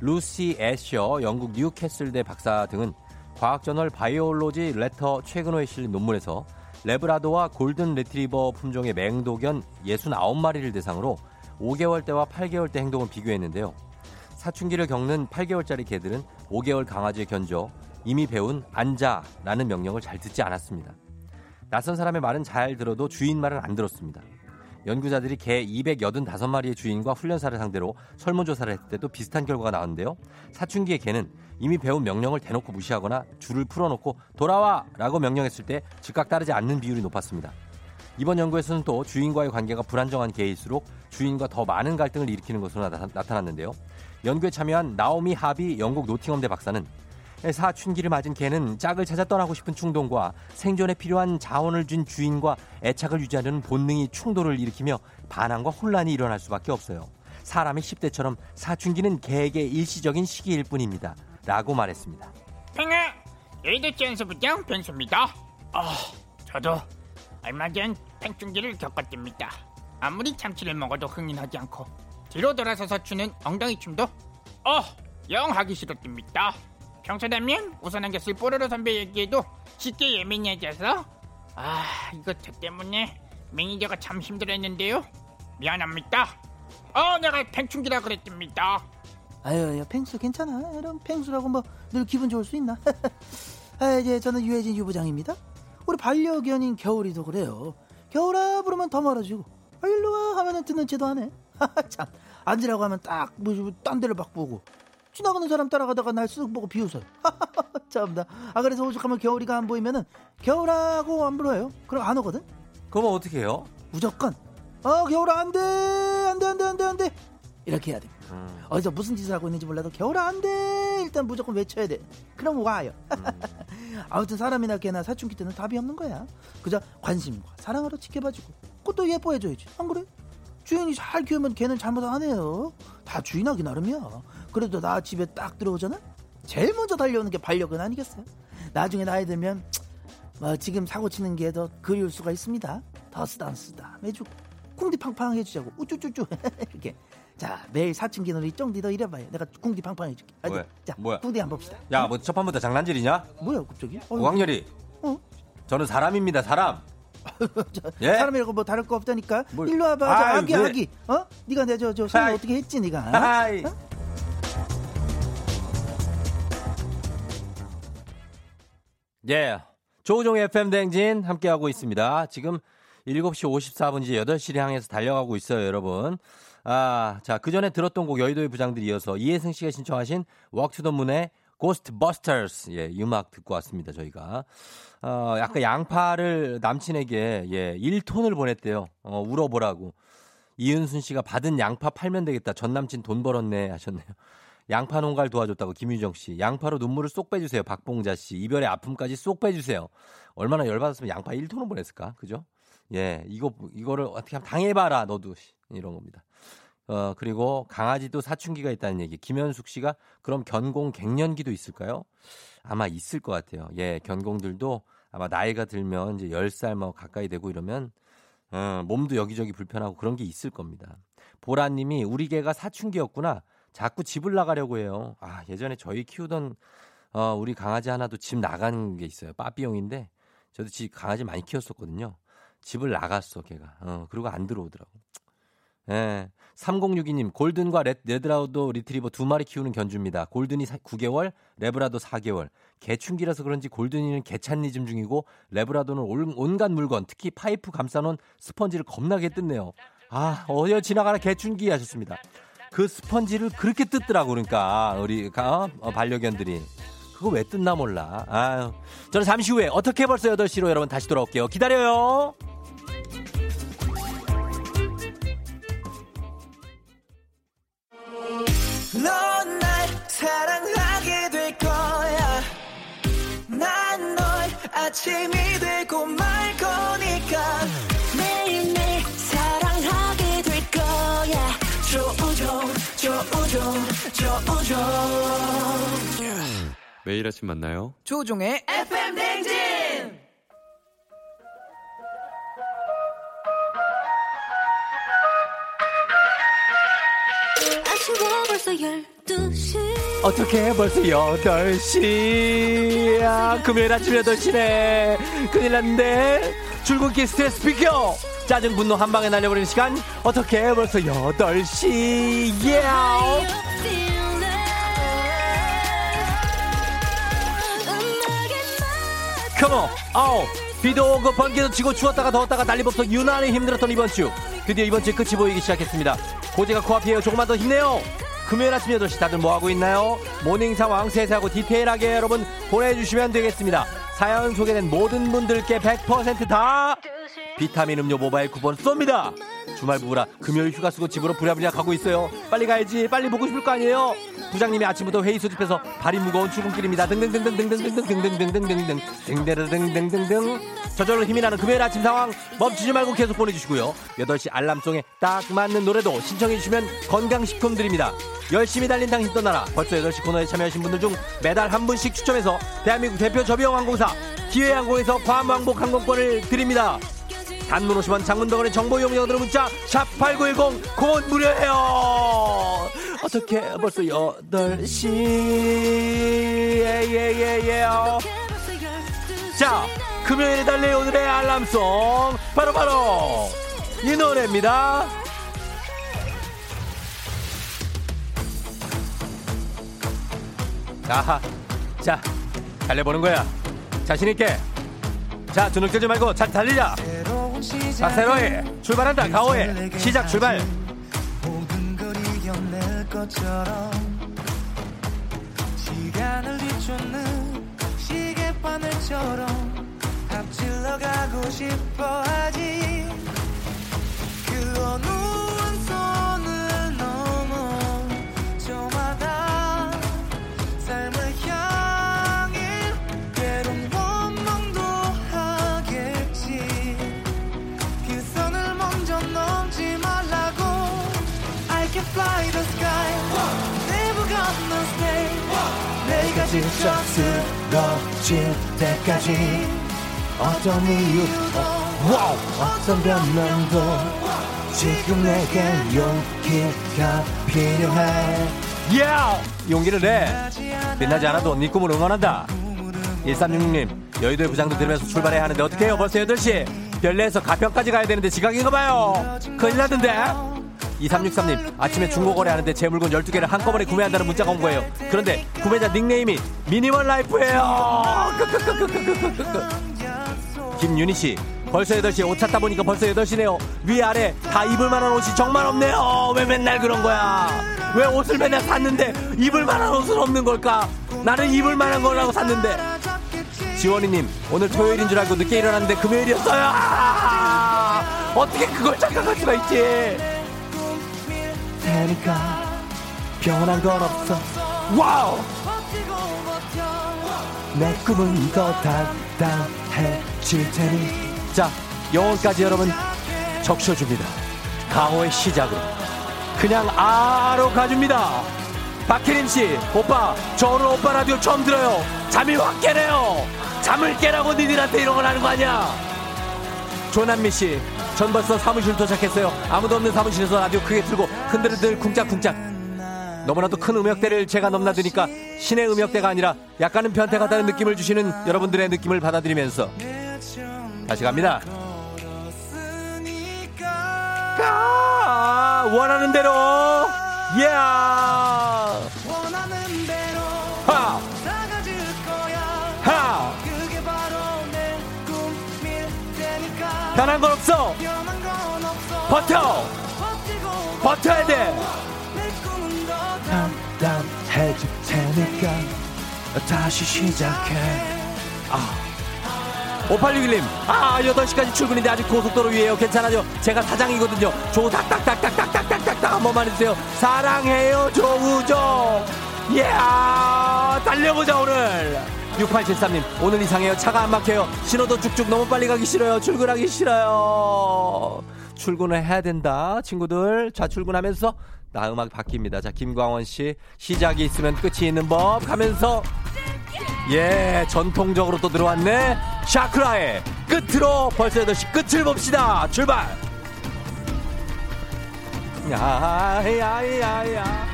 루시 애셔 영국 뉴캐슬대 박사 등은 과학저널 바이올로지 레터 최근호에 실린 논문에서 레브라도와 골든 레트리버 품종의 맹도견 69마리를 대상으로 5개월 때와 8개월 때 행동을 비교했는데요. 사춘기를 겪는 8개월짜리 개들은 5개월 강아지에 견줘 이미 배운 앉아라는 명령을 잘 듣지 않았습니다. 낯선 사람의 말은 잘 들어도 주인 말은 안 들었습니다. 연구자들이 개 285마리의 주인과 훈련사를 상대로 설문조사를 했을 때도 비슷한 결과가 나왔는데요. 사춘기의 개는 이미 배운 명령을 대놓고 무시하거나 줄을 풀어놓고 돌아와! 라고 명령했을 때 즉각 따르지 않는 비율이 높았습니다. 이번 연구에서는 또 주인과의 관계가 불안정한 개일수록 주인과 더 많은 갈등을 일으키는 것으로 나타- 나타났는데요. 연구에 참여한 나오미 하비 영국 노팅엄대 박사는 사춘기를 맞은 개는 짝을 찾아 떠나고 싶은 충동과 생존에 필요한 자원을 준 주인과 애착을 유지하려는 본능이 충돌을 일으키며 반항과 혼란이 일어날 수밖에 없어요. 사람의 10대처럼 사춘기는 개에게 일시적인 시기일 뿐입니다. 라고 말했습니다. 팽아 여의도 지연소 부장 펭수입니다 아 저도 얼마 전 펭춘기를 겪었답니다 아무리 참치를 먹어도 흥이 나지 않고 뒤로 돌아서서 추는 엉덩이 춤도 어 영 하기 싫었답니다 평소라면 웃어넘겼을 뽀로로 선배 얘기에도 쉽게 예민해져서 아 이거 저 때문에 매니저가 참 힘들었는데요 미안합니다 어 내가 펭춘기라 그랬답니다 아유, 야, 펭수 괜찮아. 이런 펭수라고 뭐 늘 기분 좋을 수 있나? [laughs] 아, 이제 저는 유해진 유부장입니다. 우리 반려견인 겨울이도 그래요. 겨울아 부르면 더 멀어지고 아, 일로 와 하면은 듣는 채도 안 해. [laughs] 참 앉으라고 하면 딱뭐딴 데를 막 보고 지나가는 사람 따라가다가 날 쓱 보고 비웃어요. [laughs] 참나. 아 그래서 오죽하면 겨울이가 안 보이면은 겨울하고 안 불어요. 그럼 안 오거든. 그럼 어떻게 해요? 무조건 어 겨울아 안돼 안돼 안돼 안돼 안돼 이렇게 해야 돼. 음, 어디서 무슨 짓을 하고 있는지 몰라도 겨울아 안돼 일단 무조건 외쳐야 돼. 그럼 와요. [laughs] 아무튼 사람이나 개나 사춘기 때는 답이 없는 거야. 그저 관심과 사랑으로 지켜봐주고 그것도 예뻐해줘야지. 안 그래? 주인이 잘 키우면 걔는 잘못 안 해요. 다 주인하기 나름이야. 그래도 나 집에 딱 들어오잖아. 제일 먼저 달려오는 게 반려견 아니겠어요? 나중에 나이 들면 뭐 지금 사고 치는 게 더 그리울 수가 있습니다. 더 쓰다 쓰다 해주고 쿵디팡팡 해주자고 우쭈쭈쭈 [laughs] 이렇게 자 매일 사춘기 놀이 쫑디 더 이래봐요. 내가 쿵디팡팡 해줄게. 뭐야? 자 뭐야? 쿵디 한번 봅시다. 야, 뭐 첫 판부터 장난질이냐? 뭐야 갑자기? 어, 오광렬이. 어? 저는 사람입니다, 사람. [laughs] 예? 사람이라고 뭐 다를 거 없다니까. 뭘- 일로 와봐. 저 아유, 아기 왜? 아기. 어? 네가 내 저저 손을 아이. 어떻게 했지 네가? 하이. 어? 예. 조우종의 FM 대행진 함께하고 있습니다. 지금 7시 54분 이제 8시를 향해서 달려가고 있어요, 여러분. 아, 자, 그 전에 들었던 곡 여의도의 부장들이 이어서 이혜승 씨가 신청하신 Walk the Moon의 Ghostbusters 예, 이 음악 듣고 왔습니다, 저희가. 어, 약간 양파를 남친에게 예, 1톤을 보냈대요. 어, 울어보라고. 이은순 씨가 받은 양파 팔면 되겠다. 전 남친 돈 벌었네 하셨네요. 양파 농가를 도와줬다고 김유정 씨. 양파로 눈물을 쏙 빼주세요. 박봉자 씨. 이별의 아픔까지 쏙 빼주세요. 얼마나 열받았으면 양파 1톤을 보냈을까? 그죠? 예, 이거, 이거를 어떻게 하면 당해봐라, 너도. 씨. 이런 겁니다. 어, 그리고 강아지도 사춘기가 있다는 얘기. 김현숙 씨가 그럼 견공 갱년기도 있을까요? 아마 있을 것 같아요. 예, 견공들도 아마 나이가 들면 이제 10살 뭐 가까이 되고 이러면 어, 몸도 여기저기 불편하고 그런 게 있을 겁니다. 보라님이 우리 개가 사춘기였구나. 자꾸 집을 나가려고 해요. 아, 예전에 저희 키우던 어, 우리 강아지 하나도 집 나가는 게 있어요. 빠삐용인데 저도 집 강아지 많이 키웠었거든요. 집을 나갔어, 걔가. 어, 그리고 안 들어오더라고. 예. 3062님, 골든과 레, 레브라도 리트리버 두 마리 키우는 견주입니다. 골든이 사- 9개월, 레브라도 4개월. 개춘기라서 그런지 골든이는 개찬리즘 중이고, 레브라도는 올- 온갖 물건, 특히 파이프 감싸놓은 스펀지를 겁나게 뜯네요. 아, 어여 지나가라 개충기 하셨습니다. 그 스펀지를 그렇게 뜯더라고, 그러니까, 우리, 가- 어, 반려견들이. 그거 왜 뜯나 몰라. 아유. 저는 잠시 후에 어떻게 벌써 8시로 여러분 다시 돌아올게요. 기다려요. 매일 아침 만나요. 조종의 FM 댕진! 아쉬워 벌써 12시 어떻게 벌써 8시야. 금요일 아침 8시네. 큰일 났는데. 출근길 스트레스 비켜. 짜증 분노 한 방에 날려버리는 시간. 어떻게 벌써 8시. 예. Come on. 아우. 비도 오고 번개도 치고 추웠다가 더웠다가 난리법석 유난히 힘들었던 이번 주. 드디어 이번 주 끝이 보이기 시작했습니다. 고지가 코앞이에요. 조금만 더 힘내요. 금요일 아침 8시 다들 뭐하고 있나요? 모닝 상황 세세하고 디테일하게 여러분 보내주시면 되겠습니다. 사연 소개된 모든 분들께 100%다 비타민 음료 모바일 쿠폰 쏩니다. 주말 부부라 금요일 휴가 쓰고 집으로 부랴부랴 가고 있어요. 빨리 가야지. 빨리 보고 싶을 거 아니에요. 부장님이 아침부터 회의 소집해서 발이 무거운 출근길입니다. 등등등등등등등등등등등등등 등등등등등등 저절로 힘이 나는 금요일 아침 상황 멈추지 말고 계속 보내주시고요. 8시 알람송에 딱 맞는 노래도 신청해 주시면 건강식품 드립니다. 열심히 달린 당신 떠나라. 벌써 8시 코너에 참여하신 분들 중 매달 한 분씩 추첨해서 대한민국 대표 저비용 항공사 기회항공에서 괌왕복 항공권을 드립니다. 단문 50원 장문덕원의 정보 이용료들은 문자 샵 8910 곧 무료예요. 어떻게 벌써 8시? 예예 예 예. 자 금요일에 달릴 오늘의 알람송 바로 바로 이 노래입니다. 아하 자 달려보는 거야. 자신있게. 자 두눈 뜨지 말고 잘 달리자 박세로의 출발한다. 가오의 시작 출발. 가고 싶어 하지. 그 어느 지쳐 쓰러질 때까지 어떤 이유도 wow 어떤 변명도 지금 내겐 용기가 필요해. 야 용기를 내. 빛나지 않아도 네 꿈을 응원한다. 1366님 여의도의 부장도 들으면서 출발해야 하는데 어떻게 해요? 벌써 8시. 별내에서 가평까지 가야 되는데 지각인가 봐요. 큰일 났는데 2363님 아침에 중고거래 하는데 제 물건 12개를 한꺼번에 구매한다는 문자가 온 거예요. 그런데 구매자 닉네임이 미니멀 라이프예요. 끄끄끄끄끄끄끄. 김윤희 씨 벌써 8시에 옷 찾다 보니까 벌써 8시네요. 위아래 다 입을 만한 옷이 정말 없네요. 왜 맨날 그런 거야? 왜 옷을 맨날 샀는데 입을 만한 옷은 없는 걸까? 나는 입을 만한 거라고 샀는데. 지원이님 오늘 토요일인 줄 알고 늦게 일어났는데 금요일이었어요. 아, 어떻게 그걸 착각할 수가 있지 테니까 변한 건 없어. Wow! 내 꿈은 더 단단해질 테니. 자 영혼까지 여러분 적셔줍니다. 강호의 시작으로 그냥 알러 가줍니다. 박혜림씨 오빠 저 오늘 오빠 라디오 처음 들어요. 잠이 확 깨네요. 잠을 깨라고 니들한테 이런 걸 하는 거 아니야. 조남미씨 전 벌써 사무실 도착했어요. 아무도 없는 사무실에서 라디오 크게 틀고 흔들흔들 쿵짝쿵짝. 너무나도 큰 음역대를 제가 넘나드니까 신의 음역대가 아니라 약간은 변태 같다는 느낌을 주시는 여러분들의 느낌을 받아들이면서 다시 갑니다. 원하는 대로! 예원 변한 건 없어. 버텨. 버텨야 돼. 담담해질 테니까 다시 시작해. 아. 5861님. 아 8시까지 출근인데 아직 고속도로 위에요. 괜찮아요? 제가 사장이거든요. 조우 닥닥닥닥닥닥닥닥닥 한 번만 해주세요. 사랑해요 조우조. 예 달려보자 오늘 6873님 오늘 이상해요 차가 안 막혀요 신호도 쭉쭉 너무 빨리 가기 싫어요 출근하기 싫어요 출근을 해야 된다 친구들 자 출근하면서 나 음악 바뀝니다 자 김광원 씨 시작이 있으면 끝이 있는 법 가면서 예, 전통적으로 또 들어왔네. 샤크라의 끝으로 벌써 8시 끝을 봅시다. 출발! 야, 야, 야, 야.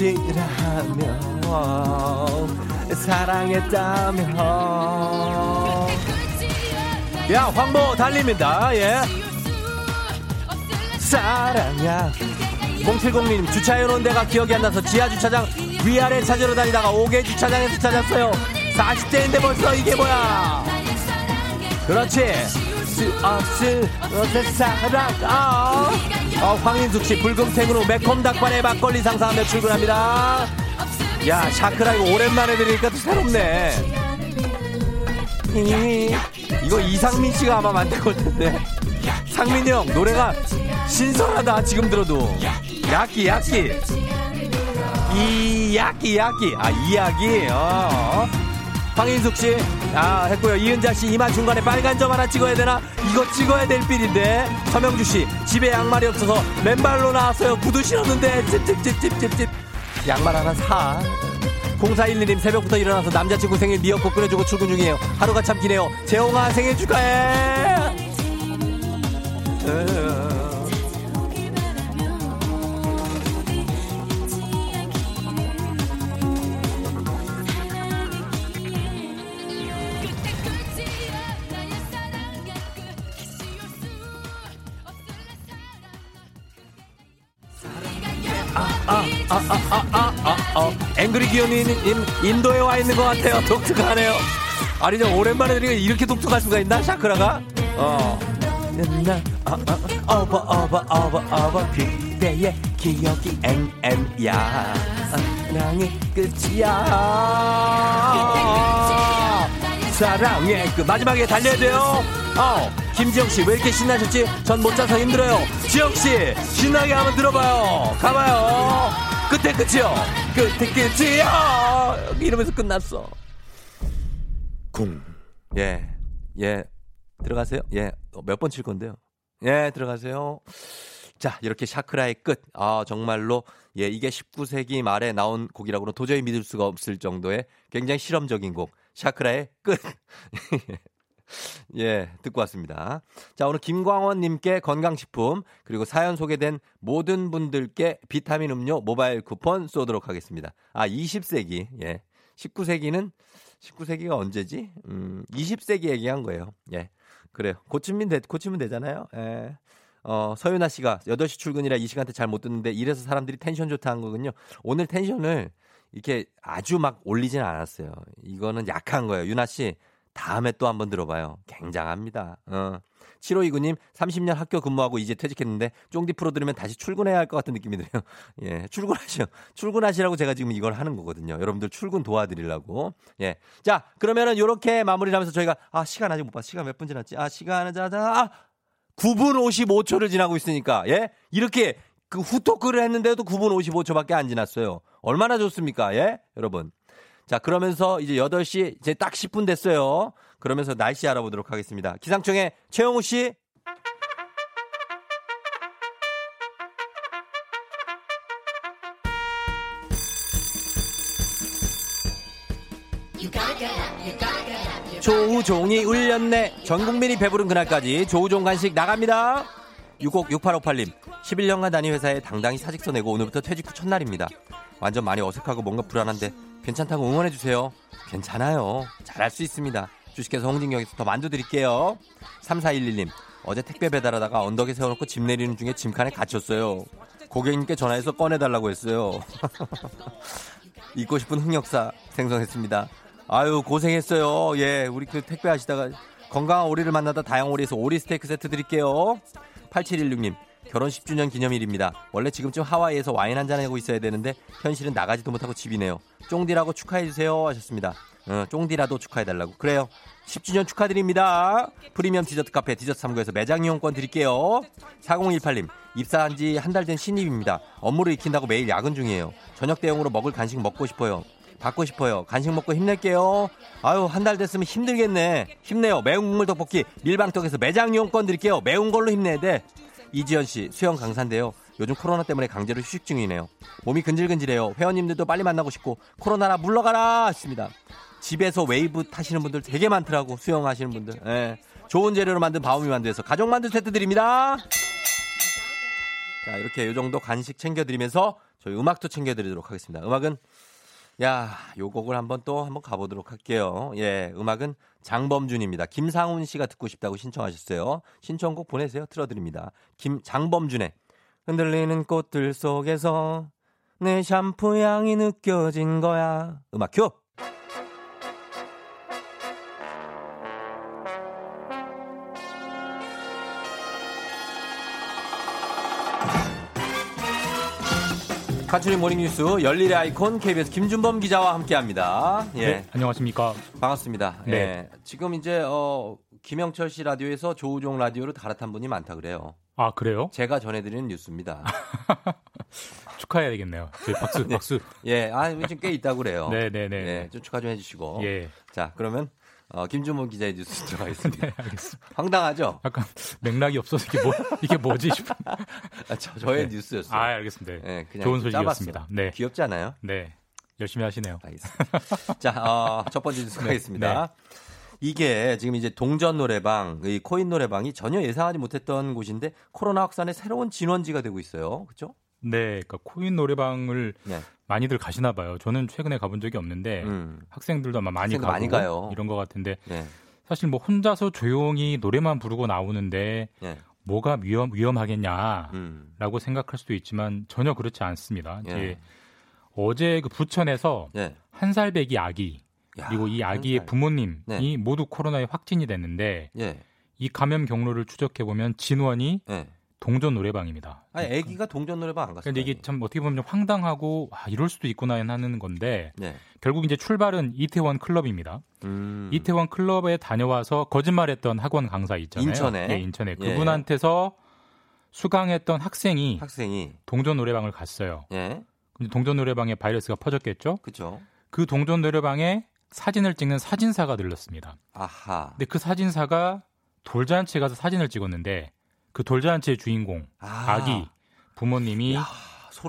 잊으라면 사랑했다면. 야 황보 달립니다. 예. 사랑야 0702님 주차해놓은 데가 기억이 안 나서 지하 주차장 위아래 찾으러 다니다가 5개 주차장에서 찾았어요. 40대인데 벌써 이게 뭐야? 그렇지. 수 없을 어제 사랑 아 어, 황인숙 씨 붉은탱으로 매콤 닭발에 막걸리 상상하며 출근합니다. 야 샤크라 이거 오랜만에 들으니까 또 새롭네. 이, 이거 이상민 씨가 아마 만든 걸 텐데. 상민이 형 노래가 신선하다 지금 들어도. 야끼 야끼. 이 야끼 야끼 아 이야기. 어. 황인숙 씨, 아, 했고요. 이은자 씨, 이마 중간에 빨간 점 하나 찍어야 되나? 이거 찍어야 될 필인데. 서명주 씨, 집에 양말이 없어서 맨발로 나왔어요. 구두 신었는데, 찝찝찝찝찝찝. 양말 하나 사. 0412님 새벽부터 일어나서 남자친구 생일 미역국 끓여주고 출근 중이에요. 하루가 참 기네요. 재홍아 생일 축하해! 으. 기어님 인도에 와 있는 것 같아요. 독특하네요. 아니, 저 오랜만에 들으니까 이렇게 독특할 수가 있나? 샤크라가? 어. 나, 어, 어, 어버, 어버, 어버, 어버, 그대의 기억이 앵앵야. 사랑이 끝이야. 사랑의 그 마지막에 달려야 돼요. 어, 김지영 씨 왜 이렇게 신나셨지? 전 못 자서 힘들어요. 지영 씨 신나게 한번 들어봐요. 가봐요. 끝에 끝이요. 끝에 끝이요. 이러면서 끝났어. 궁. 예, 예. 들어가세요. 예. 몇 번 칠 건데요. 예, 들어가세요. 자, 이렇게 샤크라의 끝. 아, 정말로, 예, 이게 19세기 말에 나온 곡이라고는 도저히 믿을 수가 없을 정도의 굉장히 실험적인 곡. 샤크라의 끝. [laughs] 예, 듣고 왔습니다. 자, 오늘 김광원님께 건강식품, 그리고 사연 소개된 모든 분들께 비타민 음료 모바일 쿠폰 쏘도록 하겠습니다. 아, 20세기, 예. 19세기는, 19세기가 언제지? 음, 20세기 얘기한 거예요. 예. 그래요. 고치면, 되, 고치면 되잖아요. 예. 어, 서윤아 씨가 8시 출근이라 이 시간대 잘 못 듣는데 이래서 사람들이 텐션 좋다 한 거군요. 오늘 텐션을 이렇게 아주 막 올리진 않았어요. 이거는 약한 거예요. 유나 씨, 다음에 또 한번 들어봐요. 굉장합니다. 어. 7529님, 30년 학교 근무하고 이제 퇴직했는데, 쫑디 프로 들으면 다시 출근해야 할 것 같은 느낌이 드네요. [laughs] 예, 출근하시오. 출근하시라고 제가 지금 이걸 하는 거거든요. 여러분들 출근 도와드리려고. 예. 자, 그러면은 요렇게 마무리를 하면서 저희가, 아, 시간 아직 못 봤어. 시간 몇 분 지났지? 아, 시간은, 자, 자, 아! 9분 55초를 지나고 있으니까, 예? 이렇게 그 후토크를 했는데도 9분 55초밖에 안 지났어요. 얼마나 좋습니까? 예? 여러분. 자, 그러면서 이제 8시 이제 딱 10분 됐어요. 그러면서 날씨 알아보도록 하겠습니다. 기상청의 최영우 씨. 조우종이 울렸네. 전 국민이 배부른 그날까지 조우종 간식 나갑니다. 606858님, 11년간 다닌 회사에 당당히 사직서 내고 오늘부터 퇴직 후 첫날입니다. 완전 많이 어색하고 뭔가 불안한데 괜찮다고 응원해주세요. 괜찮아요. 잘할 수 있습니다. 주식회사 홍진경에서 더 만두 드릴게요. 3411님, 어제 택배 배달하다가 언덕에 세워놓고 짐 내리는 중에 짐칸에 갇혔어요. 고객님께 전화해서 꺼내달라고 했어요. [laughs] 잊고 싶은 흑역사 생성했습니다. 아유 고생했어요. 예, 우리 그 택배 하시다가 건강한 오리를 만나다 다양오리에서 오리 스테이크 세트 드릴게요. 8716님 결혼 10주년 기념일입니다. 원래 지금쯤 하와이에서 와인 한잔 하고 있어야 되는데 현실은 나가지도 못하고 집이네요. 쫑디라고 축하해주세요 하셨습니다. 어, 쫑디라도 축하해달라고. 그래요. 10주년 축하드립니다. 프리미엄 디저트 카페 디저트 3구에서 매장 이용권 드릴게요. 4018님, 입사한 지 한 달 된 신입입니다. 업무를 익힌다고 매일 야근 중이에요. 저녁 대용으로 먹을 간식 먹고 싶어요. 받고 싶어요. 간식 먹고 힘낼게요. 아유, 한 달 됐으면 힘들겠네. 힘내요. 매운 국물 떡볶이 밀방떡에서 매장 이용권 드릴게요. 매운 걸로 힘내야 돼. 이지연 씨, 수영 강사인데요. 요즘 코로나 때문에 강제로 휴식 중이네요. 몸이 근질근질해요. 회원님들도 빨리 만나고 싶고 코로나야 물러가라 했습니다. 집에서 웨이브 타시는 분들 되게 많더라고 수영하시는 분들. 예. 좋은 재료로 만든 바우미 만두에서 가족 만두 세트 드립니다. 자 이렇게 요 정도 간식 챙겨드리면서 저희 음악도 챙겨드리도록 하겠습니다. 음악은 야, 요 곡을 한번 또 한번 가보도록 할게요. 예, 음악은 장범준입니다. 김상훈 씨가 듣고 싶다고 신청하셨어요. 신청곡 보내세요. 틀어드립니다. 김, 장범준의 흔들리는 꽃들 속에서 내 샴푸 향이 느껴진 거야. 음악 큐! 카츄리 모닝뉴스 열일의 아이콘 KBS 김준범 기자와 함께합니다. 예, 네, 안녕하십니까. 반갑습니다. 네. 예, 지금 이제 어, 김영철 씨 라디오에서 조우종 라디오로 갈아탄 분이 많다 그래요. 아 그래요? 제가 전해드리는 뉴스입니다. [laughs] 축하해야 되겠네요. 박수 [laughs] 네. 박수. 예, 아 지금 꽤 있다 그래요. 네네네. 예, 좀 축하 좀 해주시고. 예. 자, 그러면 어, 김준범 기자의 뉴스 [laughs] 들어가겠습니다. 네, 알겠습니다. 황당하죠? 약간 맥락이 없어서 이게 뭐 이게 뭐지 싶은. [laughs] 아, 저, 저의 네. 뉴스였어요. 아, 알겠습니다. 예, 그냥 좋은 좀 소식이었습니다. 짜봤어요. 네. 귀엽지 않아요? 네. 열심히 하시네요. 알겠습니다. 자, 어, 첫 번째 뉴스 [laughs] 네, 가겠습니다. 이게 지금 이제 동전 노래방, 이 코인 노래방이 전혀 예상하지 못했던 곳인데 코로나 확산의 새로운 진원지가 되고 있어요. 그렇죠? 네, 그러니까 코인 노래방을 네. 많이들 가시나 봐요. 저는 최근에 가본 적이 없는데 음. 학생들도 아마 많이 가고 많이 가요. 이런 것 같은데 네. 사실 뭐 혼자서 조용히 노래만 부르고 나오는데 네. 뭐가 위험 위험하겠냐라고 음. 생각할 수도 있지만 전혀 그렇지 않습니다. 예. 이제 어제 그 부천에서 네. 한 살배기 아기 야, 그리고 이한 아기의 살. 부모님이 네. 모두 코로나에 확진이 됐는데 예. 이 감염 경로를 추적해 보면 진원이 예. 동전 노래방입니다. 아니, 애기가 동전 노래방 안 갔어요. 그러니까 이게 참 어떻게 보면 좀 황당하고 아, 이럴 수도 있구나 하는 건데 네. 결국 이제 출발은 이태원 클럽입니다. 음. 이태원 클럽에 다녀와서 거짓말했던 학원 강사 있잖아요. 인천에? 네, 인천에 예. 그분한테서 수강했던 학생이 학생이 동전 노래방을 갔어요. 예. 근데 동전 노래방에 바이러스가 퍼졌겠죠. 그죠. 그 동전 노래방에 사진을 찍는 사진사가 들렀습니다. 아하. 근데 그 사진사가 돌잔치에 가서 사진을 찍었는데 그 돌잔치의 주인공 아. 아. 기 부모님이 야,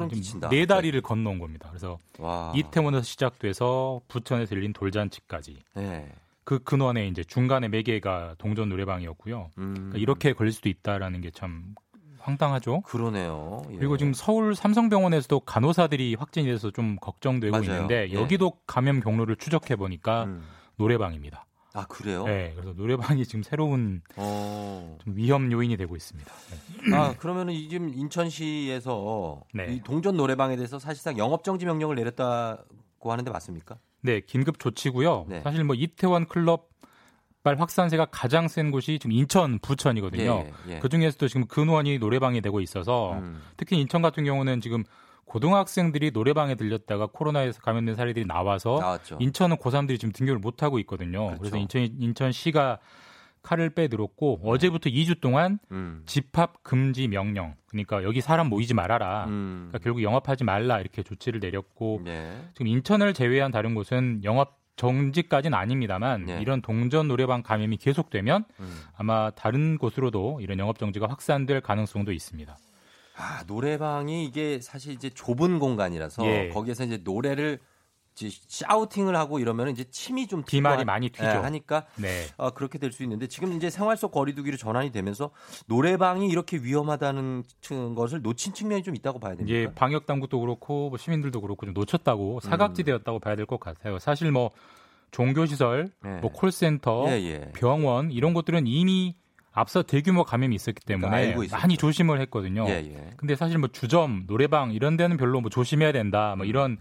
끼친다. 네 다리를 건너온 겁니다. 그래서 와. 이태원에서 시작돼서 부천에서 열린 돌잔치까지 예. 그 근원에 이제 중간에 매개가 동전 노래방이었고요. 음. 그러니까 이렇게 걸릴 수도 있다라는 게 참 황당하죠. 그러네요. 예. 그리고 지금 서울 삼성병원에서도 간호사들이 확진이 돼서 좀 걱정되고 맞아요. 있는데 예. 여기도 감염 경로를 추적해 보니까 음. 노래방입니다. 아, 그래요? 네, 그래서 노래방이 지금 새로운 어. 좀 위험 요인이 되고 있습니다. 네. 아, 그러면은 이 지금 인천시에서 네. 이 동전 노래방에 대해서 사실상 영업 정지 명령을 내렸다고 하는데 맞습니까? 네, 긴급 조치고요. 네. 사실 뭐 이태원 클럽 발 확산세가 가장 센 곳이 지금 인천, 부천이거든요. 예, 예. 그 중에서도 지금 근원이 노래방이 되고 있어서 음. 특히 인천 같은 경우는 지금 고등학생들이 노래방에 들렸다가 코로나에 서 감염된 사례들이 나와서 나왔죠. 인천은 고3들이 지금 등교를 못 하고 있거든요. 그렇죠. 그래서 인천 인천시가 칼을 빼들었고 어제부터 2주 동안 음. 집합 금지 명령. 그러니까 여기 사람 모이지 말아라. 음. 그러니까 결국 영업하지 말라 이렇게 조치를 내렸고 네. 지금 인천을 제외한 다른 곳은 영업 정지까지는 아닙니다만 네. 이런 동전 노래방 감염이 계속되면 음. 아마 다른 곳으로도 이런 영업 정지가 확산될 가능성도 있습니다. 아, 노래방이 이게 사실 이제 좁은 공간이라서 예. 거기에서 이제 노래를 이제 샤우팅을 하고 이러면 이제 침이 좀 비말이 튀고 많이 튀죠. 예, 하니까 네. 어, 그렇게 될 수 있는데 지금 이제 생활 속 거리두기로 전환이 되면서 노래방이 이렇게 위험하다는 층- 것을 놓친 측면이 좀 있다고 봐야 됩니까? 이제 방역 당국도 그렇고 뭐 시민들도 그렇고 좀 놓쳤다고 사각지대였다고 봐야 될 것 같아요. 사실 뭐 종교 시설, 네. 뭐 콜센터, 예, 예. 병원 이런 것들은 이미 앞서 대규모 감염이 있었기 때문에 그러니까. 많이 조심을 했거든요. 예, 예. 근데 사실 뭐 주점, 노래방 이런 데는 별로 뭐 조심해야 된다. 뭐 이런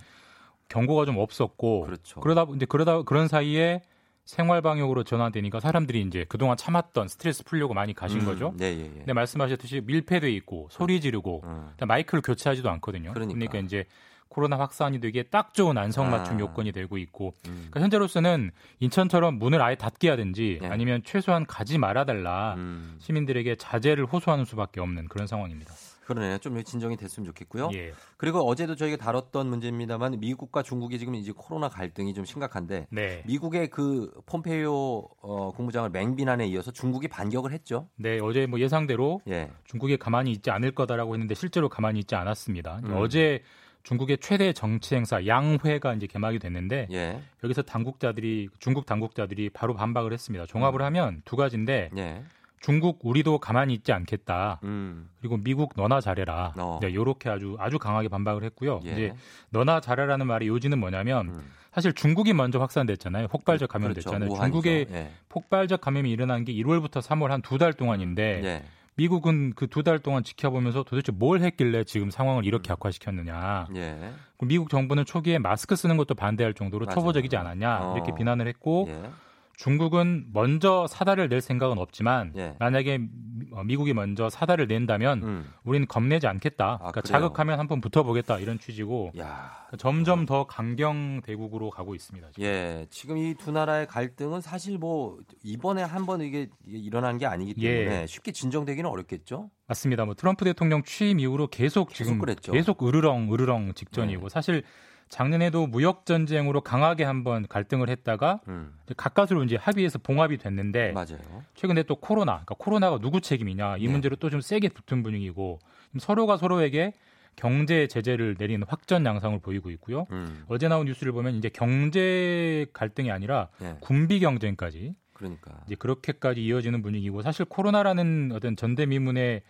경고가 좀 없었고 음. 그렇죠. 그러다 이제 그러다 그런 사이에 생활 방역으로 전환되니까 사람들이 이제 그동안 참았던 스트레스 풀려고 많이 가신 음, 거죠. 예, 예, 예. 근데 말씀하셨듯이 밀폐돼 있고 소리 지르고 음. 마이크를 교체하지도 않거든요. 그러니까. 이제 코로나 확산이 되기에 딱 좋은 안성맞춤 아. 요건이 되고 있고 음. 그러니까 현재로서는 인천처럼 문을 아예 닫게 하든지 네. 아니면 최소한 가지 말아달라 음. 시민들에게 자제를 호소하는 수밖에 없는 그런 상황입니다. 그러네요. 좀 진정이 됐으면 좋겠고요. 예. 그리고 어제도 저희가 다뤘던 문제입니다만 미국과 중국이 지금 이제 코로나 갈등이 좀 심각한데 네. 미국의 그 폼페이오 어, 국무장을 맹비난에 이어서 중국이 반격을 했죠. 네, 어제 뭐 예상대로 예. 중국이 가만히 있지 않을 거다라고 했는데 실제로 가만히 있지 않았습니다. 음. 어제 중국의 최대 정치 행사 양회가 이제 개막이 됐는데 예. 여기서 당국자들이 중국 당국자들이 바로 반박을 했습니다. 종합을 하면 두 가지인데 예. 중국 우리도 가만히 있지 않겠다. 음. 그리고 미국 너나 잘해라. 어. 네, 이렇게 아주 아주 강하게 반박을 했고요. 예. 이제 너나 잘해라는 말의 요지는 뭐냐면 음. 사실 중국이 먼저 확산됐잖아요. 폭발적 그렇죠. 감염됐잖아요. 우한이죠. 중국의 예. 폭발적 감염이 일어난 게 1월부터 3월 한 두 달 동안인데 예. 미국은 그 두 달 동안 지켜보면서 도대체 뭘 했길래 지금 상황을 이렇게 악화시켰느냐. 예. 미국 정부는 초기에 마스크 쓰는 것도 반대할 정도로 맞아요. 초보적이지 않았냐 어. 이렇게 비난을 했고 예. 중국은 먼저 사달을 낼 생각은 없지만 예. 만약에 미- 어, 미국이 먼저 사달을 낸다면 음. 우리는 겁내지 않겠다. 그러니까 그래요? 자극하면 한번 붙어보겠다 이런 취지고 야. 그러니까 점점 더 강경 대국으로 가고 있습니다. 지금. 예, 지금 이 두 나라의 갈등은 사실 뭐 이번에 한 번 이게, 일어난 게 아니기 예. 때문에 쉽게 진정되기는 어렵겠죠. 맞습니다. 뭐 트럼프 대통령 취임 이후로 계속 지금 그랬죠. 계속 으르렁 으르렁 직전이고 사실 작년에도 무역 전쟁으로 강하게 한번 갈등을 했다가 음. 가까스로 이제 합의해서 봉합이 됐는데 맞아요. 최근에 또 코로나, 그러니까 코로나가 누구 책임이냐 이 네. 문제로 또좀 세게 붙은 분위기고 서로가 서로에게 경제 제재를 내리는 확전 양상을 보이고 있고요. 음. 어제 나온 뉴스를 보면 이제 경제 갈등이 아니라 예. 군비 경쟁까지 그러니까. 이제 그렇게까지 이어지는 분위기고 사실 코로나라는 어떤 전대미문의